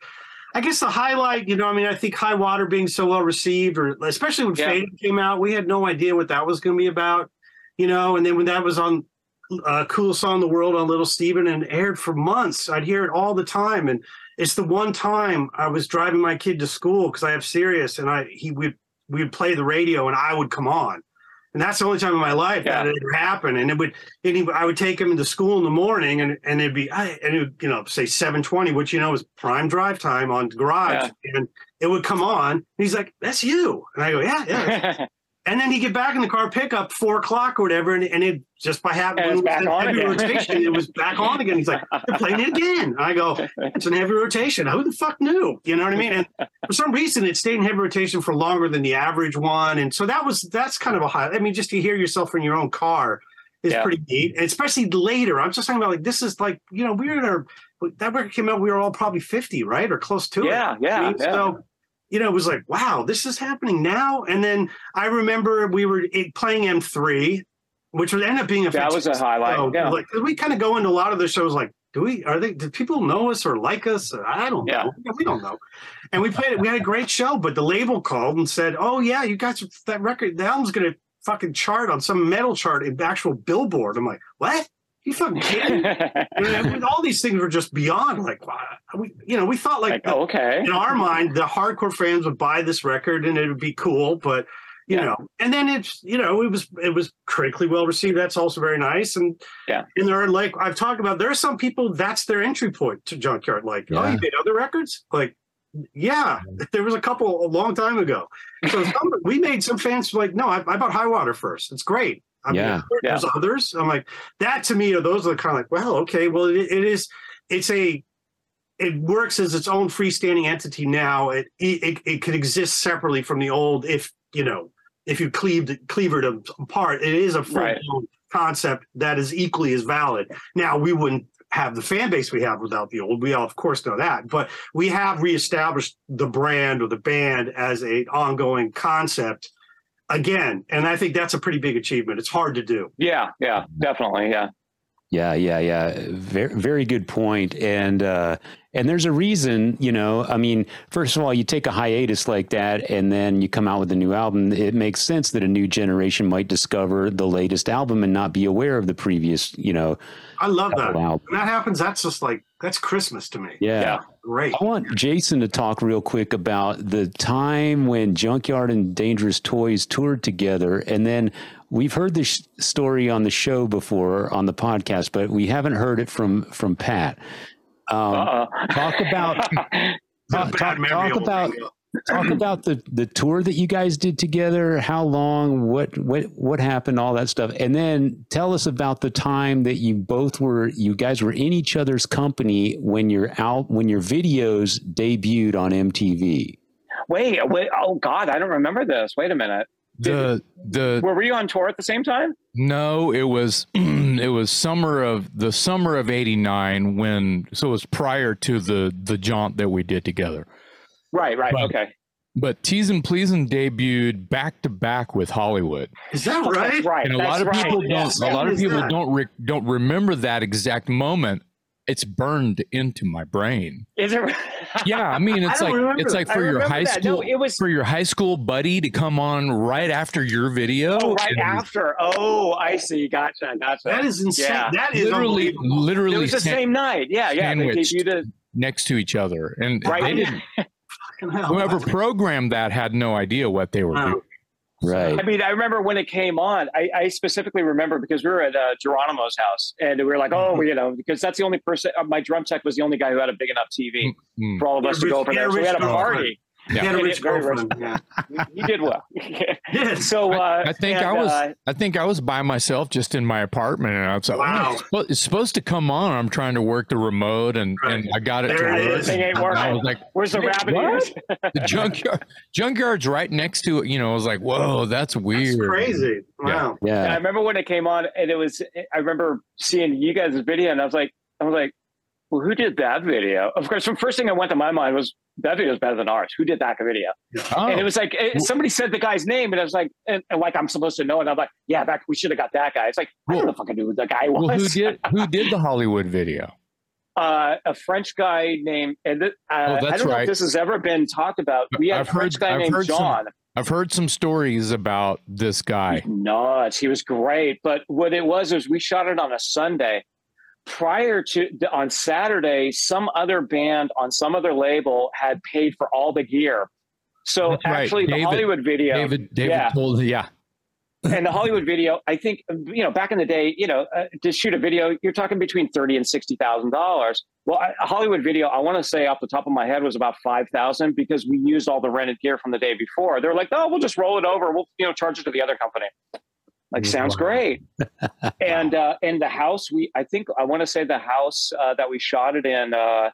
I guess the highlight, you know, I mean, I think High Water being so well received, or especially when Yeah. Faded came out, we had no idea what that was going to be about, you know. And then when that was on uh, Coolest Song in the World on Little Steven and aired for months, I'd hear it all the time. And it's the one time I was driving my kid to school because I have Sirius, and I he would we would play the radio and I would come on, and that's the only time in my life Yeah. that it ever happened. And it would and he, I would take him into school in the morning, and and it'd be I and it would, you know say seven twenty, which you know is prime drive time on Garage, and it would come on. And he's like, "That's you," and I go, "Yeah, yeah." [laughs] And then he get back in the car, pick up four o'clock or whatever, and, and it just by having And it's back on heavy again. rotation, it was back on again. He's like, they're playing it again. I go, it's in heavy rotation. Who the fuck knew? You know what I mean? And for some reason, it stayed in heavy rotation for longer than the average one, and so that was that's kind of a high. I mean, just to hear yourself in your own car is Yeah. pretty neat, and especially later. I'm just talking about like this is like you know we were in our that record came out. We were all probably 50, right, or close to it. Yeah, yeah, I mean, yeah. So, you know, it was like, wow, this is happening now. And then I remember we were playing M3, which would end up being a That was a highlight. show. Yeah. Like we kind of go into a lot of the shows like, do we are they do people know us or like us? I don't Yeah. know. We don't know. And we played it. We had a great show, but the label called and said, Oh yeah, you guys that record, the album's gonna fucking chart on some metal chart in actual billboard. I'm like, what? You fucking kidding? me?" And all these things were just beyond like, wow. we, you know, we thought like, like, oh, okay. in our mind, the hardcore fans would buy this record and it would be cool, but you Yeah. know, and then it's you know, it was it was critically well received. That's also very nice. And Yeah. and there are like I've talked about, there are some people that's their entry point to Junkyard. Like, oh, you made other records? Like, yeah, there was a couple a long time ago. So some, we made some fans like, no, I, I bought High Water first. It's great. I Yeah. of course there's others. I'm like, that to me are those are the kind of like, well, okay, well, it, it is, it's a, it works as its own freestanding entity now. It, it it could exist separately from the old if you know if you cleaved it, cleavered them apart. It is a full Right. concept that is equally as valid. Now we wouldn't have the fan base we have without the old. We all of course know that, but we have reestablished the brand or the band as a ongoing concept again, and I think that's a pretty big achievement. It's hard to do. Yeah, yeah, definitely. Yeah. Yeah, yeah, yeah. Very, very good point. And uh, and there's a reason, you know. I mean, first of all, you take a hiatus like that, and then you come out with a new album. It makes sense that a new generation might discover the latest album and not be aware of the previous, you know, I love that. couple albums. When that happens, that's just like that's Christmas to me. Yeah. Yeah. Great. I want Jason to talk real quick about the time when Junkyard and Dangerous Toys toured together. And then we've heard this story on the show before on the podcast, but we haven't heard it from from Pat. Um, talk about [laughs] talk, talk, talk about talk [clears throat] about the the tour that you guys did together how long what what what happened all that stuff and then tell us about the time that you both were you guys were in each other's company when you're out when your videos debuted on MTV Wait, wait. Oh God, I don't remember this. Wait a minute. The the Were we on tour at the same time? no, it was [clears throat] it was summer of the summer of '89 when so it was prior to the the jaunt that we did together. Right, right. But- okay. But Tease and Pleasin' debuted back to back with Hollywood, Is that That's right? right. and a that's lot of right. people don't. Yes. A lot of people that? don't re- don't remember that exact moment. It's burned into my brain. Is it? Yeah, I mean, [laughs] it's don't like remember it's like I for your high that. school No, it was for your high school buddy to come on right after your video. oh, right and after. Oh, I see. Gotcha, gotcha. That is insane. Yeah. That is literally, unbelievable. it literally was the sa- same night. Yeah, yeah. They sandwiched. debuted next to each other, and Right. they didn't. [laughs] Whoever programmed that had no idea what they were Wow. doing. Right I mean, I remember when it came on. I, I specifically remember because we were at uh, Geronimo's house, and we were like, "Oh, you know," because that's the only person. Uh, my drum tech was the only guy who had a big enough TV Mm. for all of us to go over there. So we had a girlfriend. Party. He had a Yeah. rich Very girlfriend. Yeah. You, you did well. [laughs] [laughs] Yes. so uh, I think and, I was. uh, I think I was by myself, just in my apartment, and I was like, Wow. "Oh, it's supposed- to come on." I'm trying to work the remote, and and I got it There to it work. is. Thing ain't and I working. was like, where's the rabbit what? ears? the junkyard, junkyard's right next to it. You know, I was like, "Whoa, that's weird." That's crazy. Wow. Yeah. I remember when it came on, and it was. I remember seeing you guys' video, and I was like, I was like, well, who did that video? Of course, the first thing that went to my mind was that video is better than ours. Who did that video? Oh, And it was like it, somebody said the guy's name, and I was like, and, and like I'm supposed to know, and I'm like, yeah, that we should have got that guy. It's like I don't know if I can do who the guy was. well, who did who did the Hollywood video? [laughs] uh, a French guy named, and th- uh, I Oh, that's don't know right. if this has ever been talked about. We had I've a French heard- guy I've named heard some- John. I've heard some stories about this guy. nuts. He was great. But what it was is we shot it on a Sunday. Prior to on Saturday, some other band on some other label had paid for all the gear. So That's right. actually, the Hollywood video, David, David yeah. told, yeah, [laughs] and the Hollywood video, I think, you know, back in the day, you know, uh, to shoot a video, you're talking between thirty and sixty thousand dollars. Well, I, a Hollywood video, I want to say off the top of my head was about five thousand because we used all the rented gear from the day before. They're like, oh, we'll just roll it over. We'll, you know, charge it to the other company. Like, sounds Wow. great. and uh, and the house, we, I think, I want to say the house uh, that we shot it in. Uh,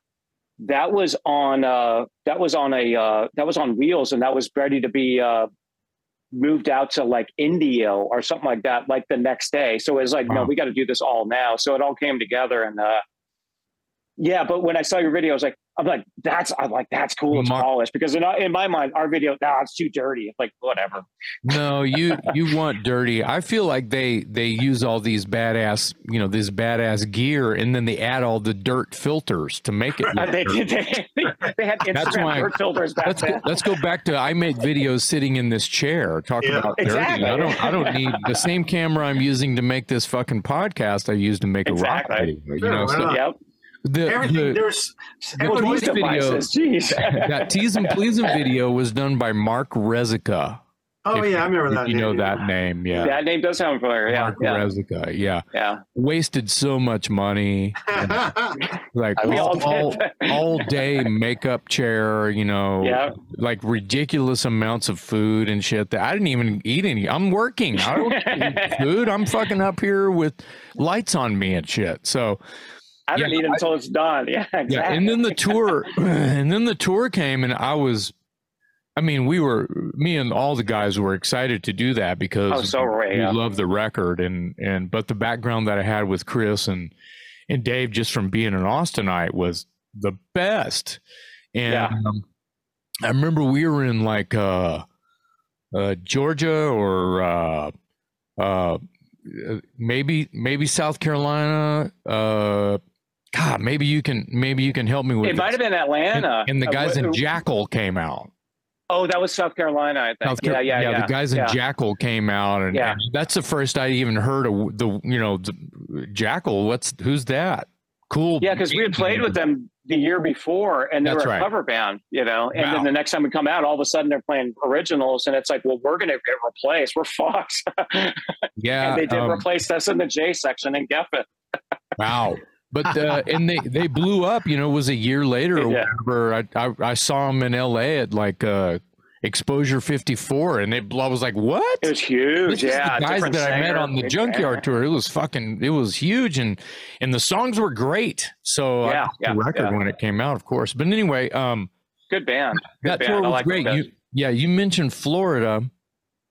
that was on uh, that was on a uh, that was on wheels and that was ready to be uh, moved out to like India or something like that, like the next day. So it was like, no, we got to do this all now. So it all came together and uh, yeah. But when I saw your video, I was like, I'm like, that's I'm like that's cool. It's Mar- polished because in, in my mind, our video, nah, it's too dirty. It's like whatever. No, you you want dirty. I feel like they they use all these badass, you know, this badass gear, and then they add all the dirt filters to make it. [laughs] They, dirty. they, they had That's why- dirt filters back Let's go, then. let's go back to I make videos sitting in this chair talking Yeah. about Exactly. dirty. I don't I don't need the same camera I'm using to make this fucking podcast I use to make a rock Exactly. video. You Sure, know, why so? Yep. The, Everything the- there's the Well, everything- toys these video Jeez. [laughs] that tease and please video was done by Mark Rezyka. Oh If- yeah, I remember if that. You know that name, yeah. That name does sound familiar. Yeah. Mark Yeah. Rezyka, yeah. Yeah. Wasted so much money. [laughs] like We all, all all, [laughs] all day makeup chair, you know, Yeah. like ridiculous amounts of food and shit that I didn't even eat any. I'm working. I don't eat food. I'm fucking up here with lights on me and shit. So I don't Yeah, need it until it's done. [laughs] Yeah. Exactly. yeah, and then the tour, [laughs] and then the tour came, and I was, I mean, we were, me and all the guys were excited to do that because Oh, so were we, we yeah. love the record, and and but the background that I had with Chris and and Dave just from being an Austinite was the best, and Yeah. um, I remember we were in like uh, uh, Georgia or uh, uh, maybe maybe South Carolina. Uh, God, maybe you can maybe you can help me with it might have been Atlanta. And, and the Uh, guys in Jackyl came out. Oh, that was South Carolina, I think. South yeah, Car- yeah, yeah, The guys in yeah. Jackyl came out, and, Yeah. and that's the first I even heard of the you know the Jackyl. What's who's that? Cool. Yeah, because we had played with them the year before, and they That's were a right. cover band, you know. And Wow. then the next time we come out, all of a sudden they're playing originals, and it's like, well, we're going to get replaced. We're fucked. [laughs] Yeah, and they did um, replace us in the J section in Geffen. [laughs] Wow. But uh, and they they blew up. You know, it was a year later or Yeah. whatever. I, I I saw them in L.A. at like uh, Exposure 54, and they blew- I was like, what? It was huge. This yeah, the guys that I met on the Junkyard tour. It was fucking. It was huge, and and the songs were great. So Yeah, got yeah, the record yeah. when it came out, of course. But anyway, um, Good band. Good that band. tour I was like great. You yeah, you mentioned Florida.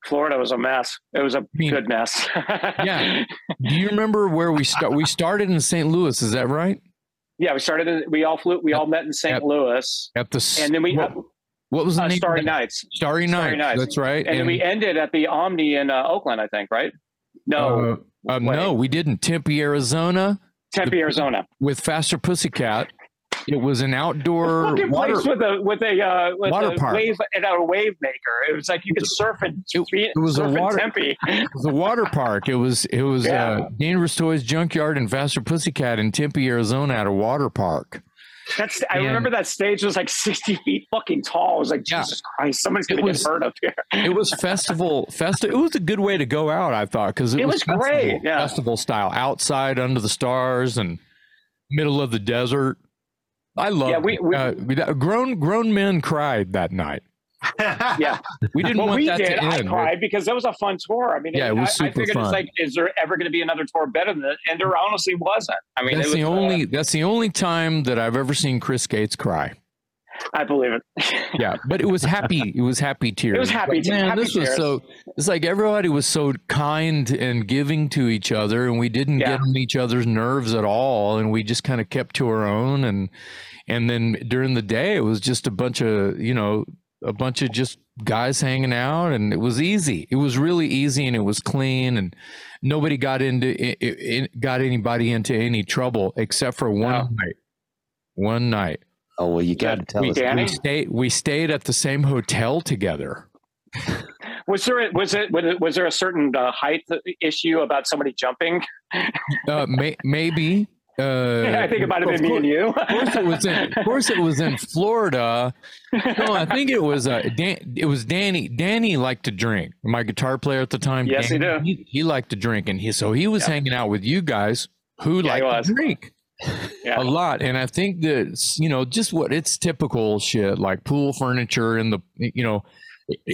Florida was a mess. It was a mean, good mess. [laughs] Yeah. Do you remember where we start? We started in St. Louis. Is that right? yeah. We started. In, we all flew. We all met in St. Yep. Louis, At the and then we what, what was the uh, name? Starry? Nights, Starry Nights. Starry Nights. That's right. and, then we ended at the Omni in uh, Oakland. I think. Right? No, uh, um, no, we didn't. Tempe, Arizona, Tempe, Arizona. with Faster Pussycat. It was an outdoor water. place with a with a uh, with Water a park. wave and a wave maker. It was like you could surf in It- it was a water- Tempe. It was a water park. It was it was Yeah. uh, Dangerous Toys Junkyard and Faster Pussycat in Tempe, Arizona, at a water park. That's I And- remember that stage was like sixty feet fucking tall. I was like, Yeah. Jesus Christ, someone's gonna was- get hurt up here. It was festival festival. It was a good way to go out. I thought because it, It was, was great, festival, yeah. festival style, outside under the stars and middle of the desert. I love. Yeah, we- we- uh, we- that- grown grown men cried that night. [laughs] Yeah. We didn't well, want we that did. to I cried because that was a fun tour. I mean, Yeah, it was I, I figured fun. it's like, is there ever going to be another tour better than it? And there honestly wasn't. I mean, That's it was, the uh, only. that's the only time that I've ever seen Chris Gates cry. I believe it. Yeah, but it was happy. It was happy tears. [laughs] It was happy Like, te- Man, happy this was so. It's like everybody was so kind and giving to each other, and we didn't Yeah. get on each other's nerves at all, and we just kind of kept to our own. And and then during the day, it was just a bunch of you know a bunch of just guys hanging out, and it was easy. It was really easy, and it was clean, and nobody got into i i got anybody into any trouble except for one No. night. One night. Oh well, you got to tell we us. Danny? We stayed. We stayed at the same hotel together. was there was it was, it, was there a certain uh, height issue about somebody jumping? Uh, may, maybe, Uh, [laughs] I think it might have of been me and you. Of course, it was in. Of course, it was in Florida. No, I think it was. Uh, Dan, it was Danny. Danny liked to drink. My guitar player at the time. Yes, he Danny, did. He, he liked to drink, and he so he was Yeah. hanging out with you guys who Yeah, he like was. to drink Yeah. a lot. And I think that you know just what it's typical shit like pool furniture in the you know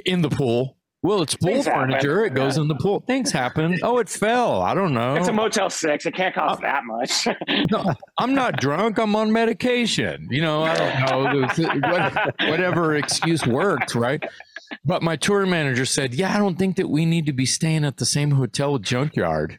in the pool. Well, it's pool Things happen. furniture. It goes in the pool. Things happen. Oh, it fell. I don't know. It's a Motel Six. It can't cost that much. [laughs] No, I'm not drunk. I'm on medication. You know, I don't know. Whatever excuse works, right? But my tour manager said, "Yeah, I don't think that we need to be staying at the same hotel with Junkyard."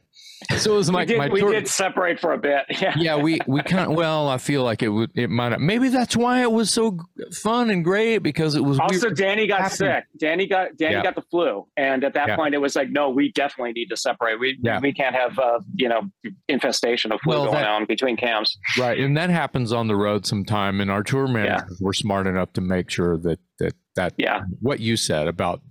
So it was [laughs] we like did, my we tour. did separate for a bit. [laughs] Yeah. Yeah, we we kind of. Well, I feel like it would. It might. Have, maybe that's why it was so fun and great because it was. Also, were Danny got happy. sick. Danny got Danny Yeah. got the flu, and at that Yeah. point, it was like, no, we definitely need to separate. We Yeah. we can't have uh, you know infestation of flu Well, going that- on between camps. right, and that happens on the road sometime. And our tour managers were smart enough to make sure that that that Yeah. what you said about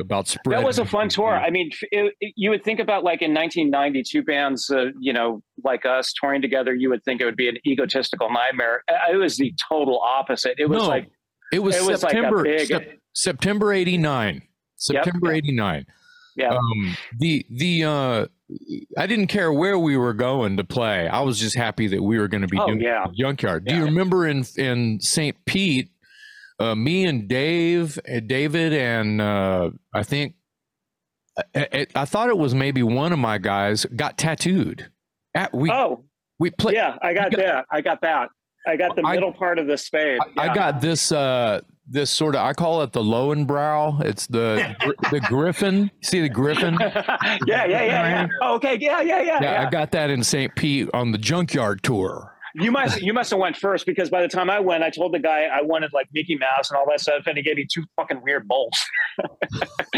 about spread. That was a fun tour. I mean, it, it- you would think about like in 1990, two bands, uh, you know, like us touring together. You would think it would be an egotistical nightmare. It was the total opposite. It was No, like It was, it was like September big- Sep- September 89. September 89. Yeah. Um the the uh I didn't care where we were going to play. I was just happy that we were going to be Oh, doing yeah. Junkyard. Do you remember in in St. Pete uh me and Dave uh, David and uh I think I, I, I thought it was maybe one of my guys got tattooed. At we oh we played yeah, I got got- that. I got that. I got the I- middle part of the spade. I Yeah. got this uh this sort of I call it the Lowenbrau. It's the the Griffin. See the Griffin? [laughs] yeah, yeah, yeah, yeah. Oh, okay, yeah, yeah, yeah, Yeah, yeah. I got that in St. Pete on the Junkyard tour. You must you must have went first because by the time I went, I told the guy I wanted like Mickey Mouse and all that stuff, and he gave me two fucking weird bowls. [laughs]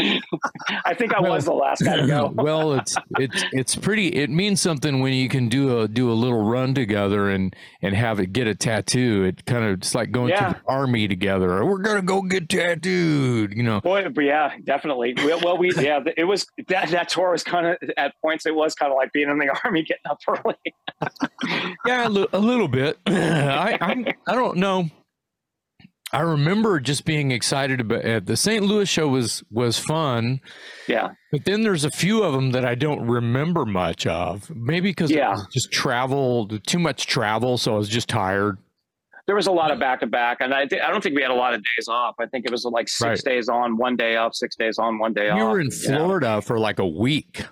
I think I was the last guy to go. [laughs] well, it's it's it's pretty. It means something when you can do a do a little run together and and have it get a tattoo. It kind of it's like going Yeah. to the army together. We're gonna go get tattooed. You know. Boy, yeah, definitely. Well, well, we [laughs] yeah, it was that that tour was kind of at points it was kind of like being in the army, getting up early. Yeah, a, li- a little bit. [clears throat] I I'm, I don't know. I remember just being excited about uh, the St. Louis show was was fun, Yeah, but then there's a few of them that I don't remember much of. Maybe because Yeah. just travel, too much travel, so I was just tired. there was a lot of back to back, and I thi- I don't think we had a lot of days off. I think it was like six Right. days on, one day off, six days on, one day off. You were in you know? Florida for like a week.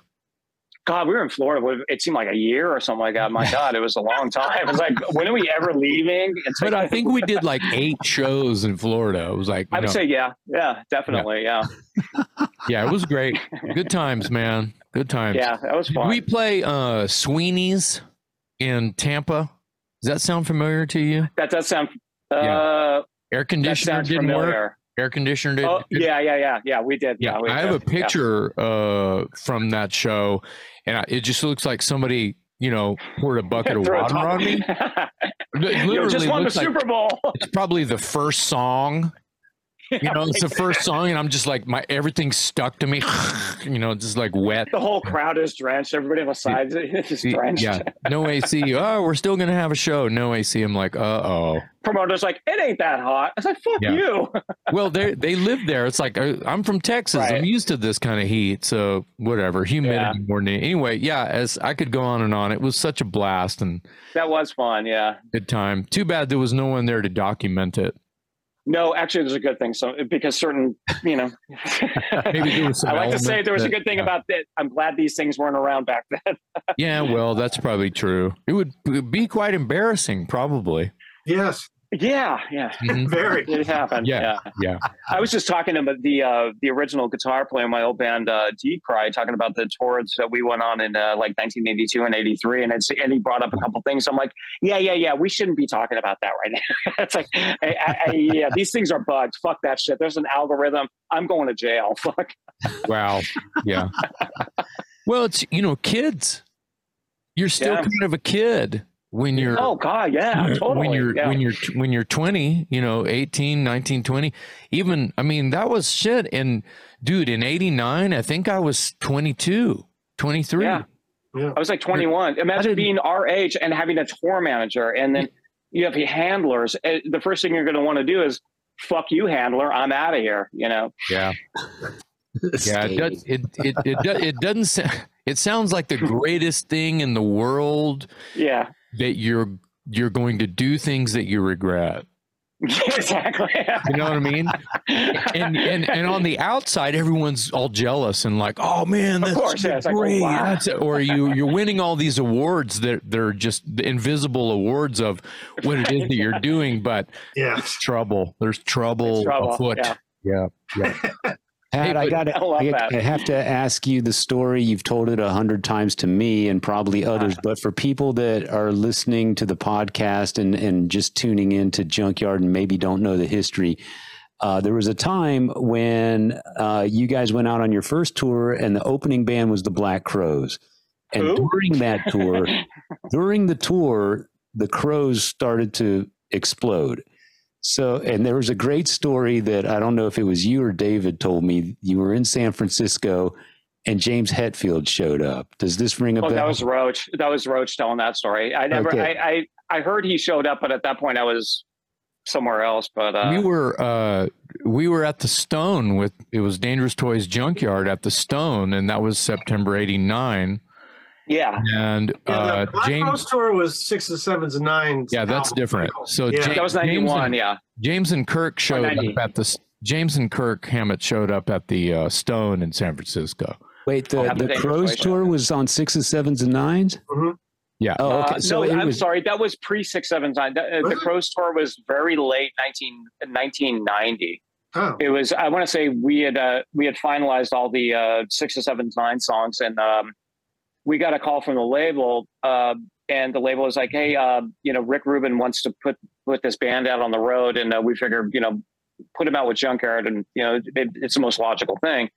God, we were in Florida. It seemed like a year or something like that. My [laughs] God, it was a long time. It was like, when are we ever leaving? It's But like- I think we did like eight shows in Florida. It was like, I would know, say, yeah, yeah, definitely, yeah, [laughs] yeah, it was great. Good times, man. Good times. yeah, that was Did fun. we play uh, Sweeney's in Tampa? Does that sound familiar to you? that does sound. Uh, Yeah. Air conditioner didn't work. Air conditioner. Oh, yeah, yeah, yeah, yeah. We did. Yeah, we I have a did. Yeah. picture uh, from that show, and I, it just looks like somebody, you know, poured a [laughs] bucket of water on me. [laughs] It you literally just won the looks like Super Bowl. it's probably the first song. [laughs] You know, it's the first song, and I'm just like my everything's stuck to me. [laughs] You know, just like wet. the whole crowd is drenched. Everybody on the sides [laughs] is just drenched. Yeah, no AC. Oh, we're still gonna have a show. No AC. I'm like, uh oh. Promoter's like, it ain't that hot. I was like, fuck Yeah. you. Well, they they live there. It's like uh, I'm from Texas. I'm used to this kind of heat. So whatever, humidity more than anyway. Yeah, as I could go on and on. It was such a blast and That was fun. Yeah. good time. Too bad there was no one there to document it. No, actually, there's a good thing. So because certain, you know, [laughs] Maybe there some I like to say there was a good thing yeah. about that. I'm glad these things weren't around back then. [laughs] Yeah, well, that's probably true. It would be quite embarrassing, probably. Yes, yeah, yeah, Mhm. [laughs] very. it happened. Yeah. Yeah. Yeah. I was just talking about the uh, the original guitar player in my old band, uh, Deep Cry, talking about the tours that we went on in uh, like 1982 and 83, and it's and he brought up a couple things. I'm like, yeah, yeah, yeah, we shouldn't be talking about that right now. [laughs] it's like, I, I, I, yeah, these things are bugged. Fuck that shit. There's an algorithm. I'm going to jail. [laughs] Fuck. Wow. Yeah. well, it's you know, kids. You're still Yeah. kind of a kid when you're Oh God, yeah, totally. when you're yeah. when you're when you're 20 you know 18 19 20 even i mean that was shit and dude in 89 i think i was 22 23 Yeah. Yeah. I was like 21. Imagine being our age and having a tour manager, and then you have handlers. Uh, The first thing you're going to want to do is, "Fuck you, handler! I'm out of here." You know. Yeah. [laughs] Yeah, it does, it it it, it doesn't sound, [laughs] it sounds like the greatest thing in the world Yeah. That you're you're going to do things that you regret. [laughs] exactly. You know what I mean? And and and on the outside, everyone's all jealous and like, oh man, Of that's course, yeah, it's like, oh, great. wow. That's- or you you're winning all these awards that they're just the invisible awards of what it is that you're doing, but Yeah. it's trouble. There's trouble, trouble, afoot. yeah. yeah. Pat, Hey, I got I I, have to ask you the story. You've told it a hundred times to me and probably others, but for people that are listening to the podcast and, and just tuning in to Junkyard and maybe don't know the history, uh, there was a time when uh, you guys went out on your first tour and the opening band was the Black Crowes. And Who? during that tour, [laughs] during the tour, the crows started to explode. So, and there was a great story that I don't know if it was you or David told me. You were in San Francisco and James Hetfield showed up. Does this ring a Oh, bell? that was Roach. That was Roach telling that story. I never. Okay. I, I I heard he showed up, but at that point I was somewhere else. But uh, we were uh we were at the stone with it was dangerous toys junkyard at the stone and that was september 89 yeah, and Yeah, uh the Black james Rose tour was sixes, sevens, and nines. yeah that's album. different so Yeah. Ja- that was james ninety one. and, Yeah, james and kirk showed up at the james and kirk hammett showed up at the uh, stone in san francisco Wait, the, Oh, the Crowes Toys, tour was on six sixes, sevens, and nines? yeah Oh, okay. Uh, so no, it I'm was, sorry. That was pre six seven nine. The, uh, Was the? Crowes tour was very late 19, 1990. Oh, It was. I want to say we had uh, we had finalized all the uh, six or seven nine songs, and um, we got a call from the label, uh, and the label was like, "Hey, uh, you know, Rick Rubin wants to put put this band out on the road, and uh, we figured, you know, put him out with Junkyard, and you know, it, it's the most logical thing."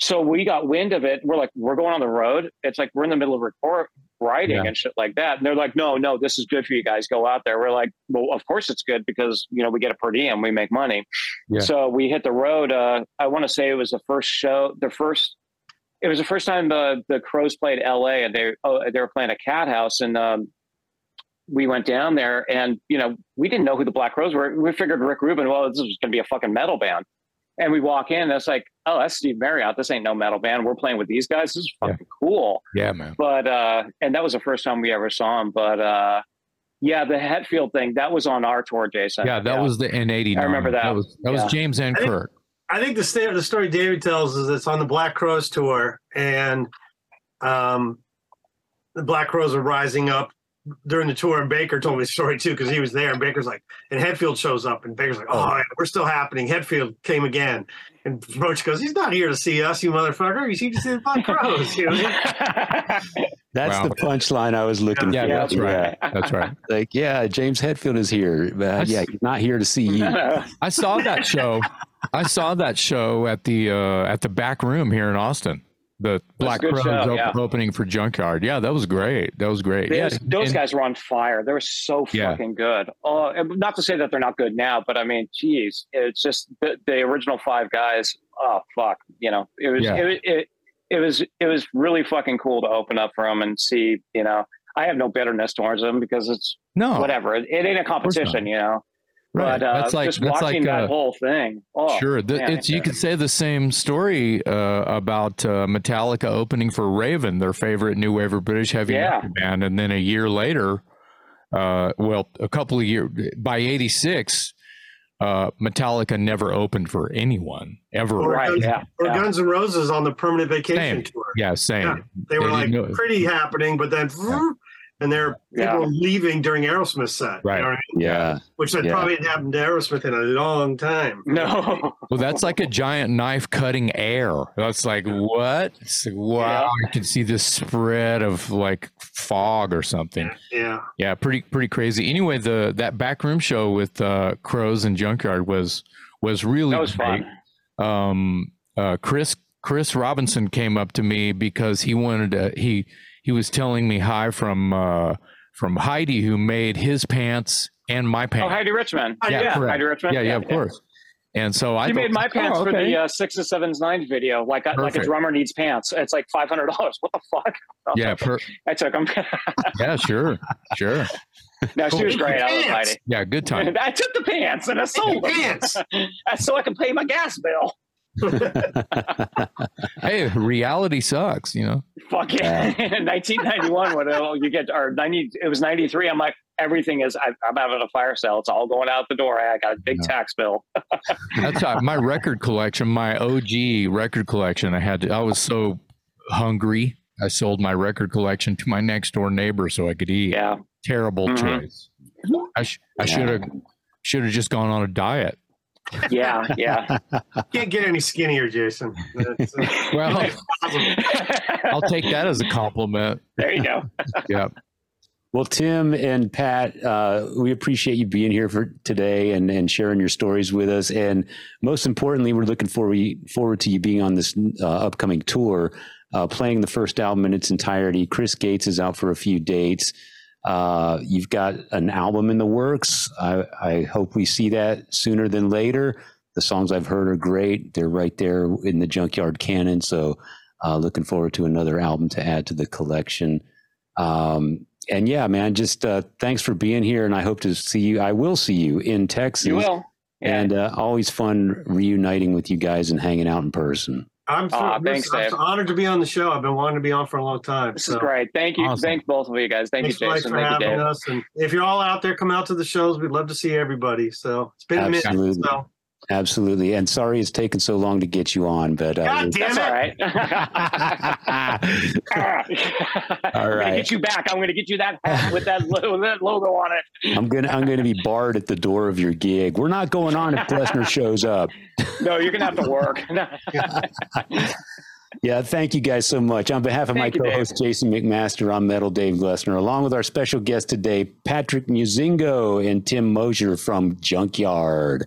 So we got wind of it. We're like, we're going on the road. It's like we're in the middle of record writing Yeah. and shit like that. And they're like, no, no, this is good for you guys. Go out there. We're like, well, of course it's good because you know we get a per diem, we make money. Yeah. So we hit the road. Uh, I want to say it was the first show, the first. It was the first time the the Crowes played L.A. and they oh, they were playing a Cathouse and um, we went down there and you know we didn't know who the Black Crowes were. We figured Rick Rubin. Well, this was going to be a fucking metal band. And we walk in, and it's like, oh, that's Steve Marriott. This ain't no metal band. We're playing with these guys. This is Yeah. fucking cool. yeah man But uh, and that was the first time we ever saw him. But uh, yeah, the Hetfield thing that was on our tour, Jason. yeah that was the N eighty nine. I remember that. that was that was james and I think- kirk I think the sta- the story David tells is it's on the Black Crowes tour, and um, the Black Crowes are rising up during the tour. And Baker told me the story too because he was there. And Baker's like, and Hetfield shows up, and Baker's like, "Oh, yeah, we're still happening." Hetfield came again, and Roach goes, "He's not here to see us, you motherfucker. He's here to see the Black Crowes." You know? [laughs] that's Wow. the punchline I was looking yeah for. that's right Yeah. that's right [laughs] Like, yeah, James Hetfield is here. Uh, yeah, he's not here to see you. [laughs] I saw that show. I saw that show at the uh, at the back room here in Austin. The Black show, op- yeah. opening for Junkyard. Yeah, that was great. That was great. Those, yeah, those and- guys were on fire. They were so Yeah. fucking good. Oh, not to say that they're not good now, but I mean, geez, it's just the, the original five guys. Oh fuck, you know, it was Yeah. it, it it was it was really fucking cool to open up for them and see. You know, I have no bitterness towards them because it's no whatever. It, it ain't a competition, you know. Right. But uh, that's like just that's watching like that uh, whole thing. Oh, sure. The, man, it's you could say the same story uh, about uh, Metallica opening for Raven, their favorite new wave of British heavy Yeah. metal band, and then a year later, uh, well, a couple of years by '86. Uh, Metallica never opened for anyone ever. Or Right, Guns, yeah, or yeah. Guns N' Roses on the Permanent Vacation Same. tour. Yeah, same. Yeah, They were like pretty happening, but then. And they're Yeah. people leaving during Aerosmith set, Right. You know I mean? Yeah. which that Yeah. probably hadn't happened to Aerosmith in a long time. No, Well, that's like a giant knife cutting air. That's like what? It's like, wow, I can see this spread of like fog or something. Yeah, Yeah, pretty pretty crazy. Anyway, the that backroom show with uh, Crowes and Junkyard was was really that was great. fun. Um, uh, Chris Chris Robinson came up to me because he wanted to. He he was telling me hi from uh, from Heidi, who made his pants and my pants. Oh. Heidi Richmond. Yeah, yeah, correct. Heidi Richmond. yeah, yeah, of course. And so I you made my pants oh, for the uh, six to sevens nine video, like a, like a drummer needs pants. It's like five hundred dollars. [laughs] What the fuck? [laughs] yeah, per, I took them. yeah, sure, sure. [laughs] no, she was great. I was Pants. fighting. Yeah, good time. I took the pants and I sold them. Pants. That's so I can pay my gas bill. [laughs] hey, reality sucks, you know. Fuck yeah. [laughs] In 1991, when uh, you get, or 90, it was 93. I'm like, everything is, I, I'm out of a fire sale. It's all going out the door. I got a big Yeah. tax bill. [laughs] That's how, my record collection, my OG record collection. I had to, I was so hungry. I sold my record collection to my next door neighbor so I could eat. Yeah. Terrible Mhm. choice. I, sh- I should have should have just gone on a diet. Yeah. Yeah. [laughs] Can't get any skinnier, Jason. That's, uh, [laughs] Well, I'll take that as a compliment. there you go. [laughs] Yeah. Well, Tim and Pat, uh, we appreciate you being here for today and, and sharing your stories with us. And most importantly, we're looking forward forward to you being on this uh, upcoming tour, uh, playing the first album in its entirety. Chris Gates is out for a few dates. Uh, you've got an album in the works. I, I hope we see that sooner than later. The songs I've heard are great. They're right there in the Junkyard canon. So, uh, looking forward to another album to add to the collection. Um, and yeah, man, just uh, thanks for being here, and I hope to see you. I will see you in Texas, You will. Yeah. and uh, always fun reuniting with you guys and hanging out in person. I'm, so, Aw, thanks, I'm so honored to be on the show. I've been wanting to be on for a long time. this so is great. Thank you. Awesome. Thank both of you guys. Thank Thanks, you, Mike, Jason. for Thank you, having Dave. us. And if you're all out there, come out to the shows. We'd love to see everybody. So it's been a minute. So Absolutely, and sorry it's taken so long to get you on, but uh, God damn That's it! all right. [laughs] I'm gonna get you back. I'm gonna get you that hat with that, lo- with that logo on it. I'm gonna I'm gonna be barred at the door of your gig. We're not going on if Glessner shows up. No, you're gonna have to work. [laughs] [laughs] Yeah, thank you guys so much. On behalf of Thank my you, co-host Jason McMaster, I'm Metal Dave Glessner, along with our special guest today, Patrick Muzingo and Tim Mosher from Junkyard.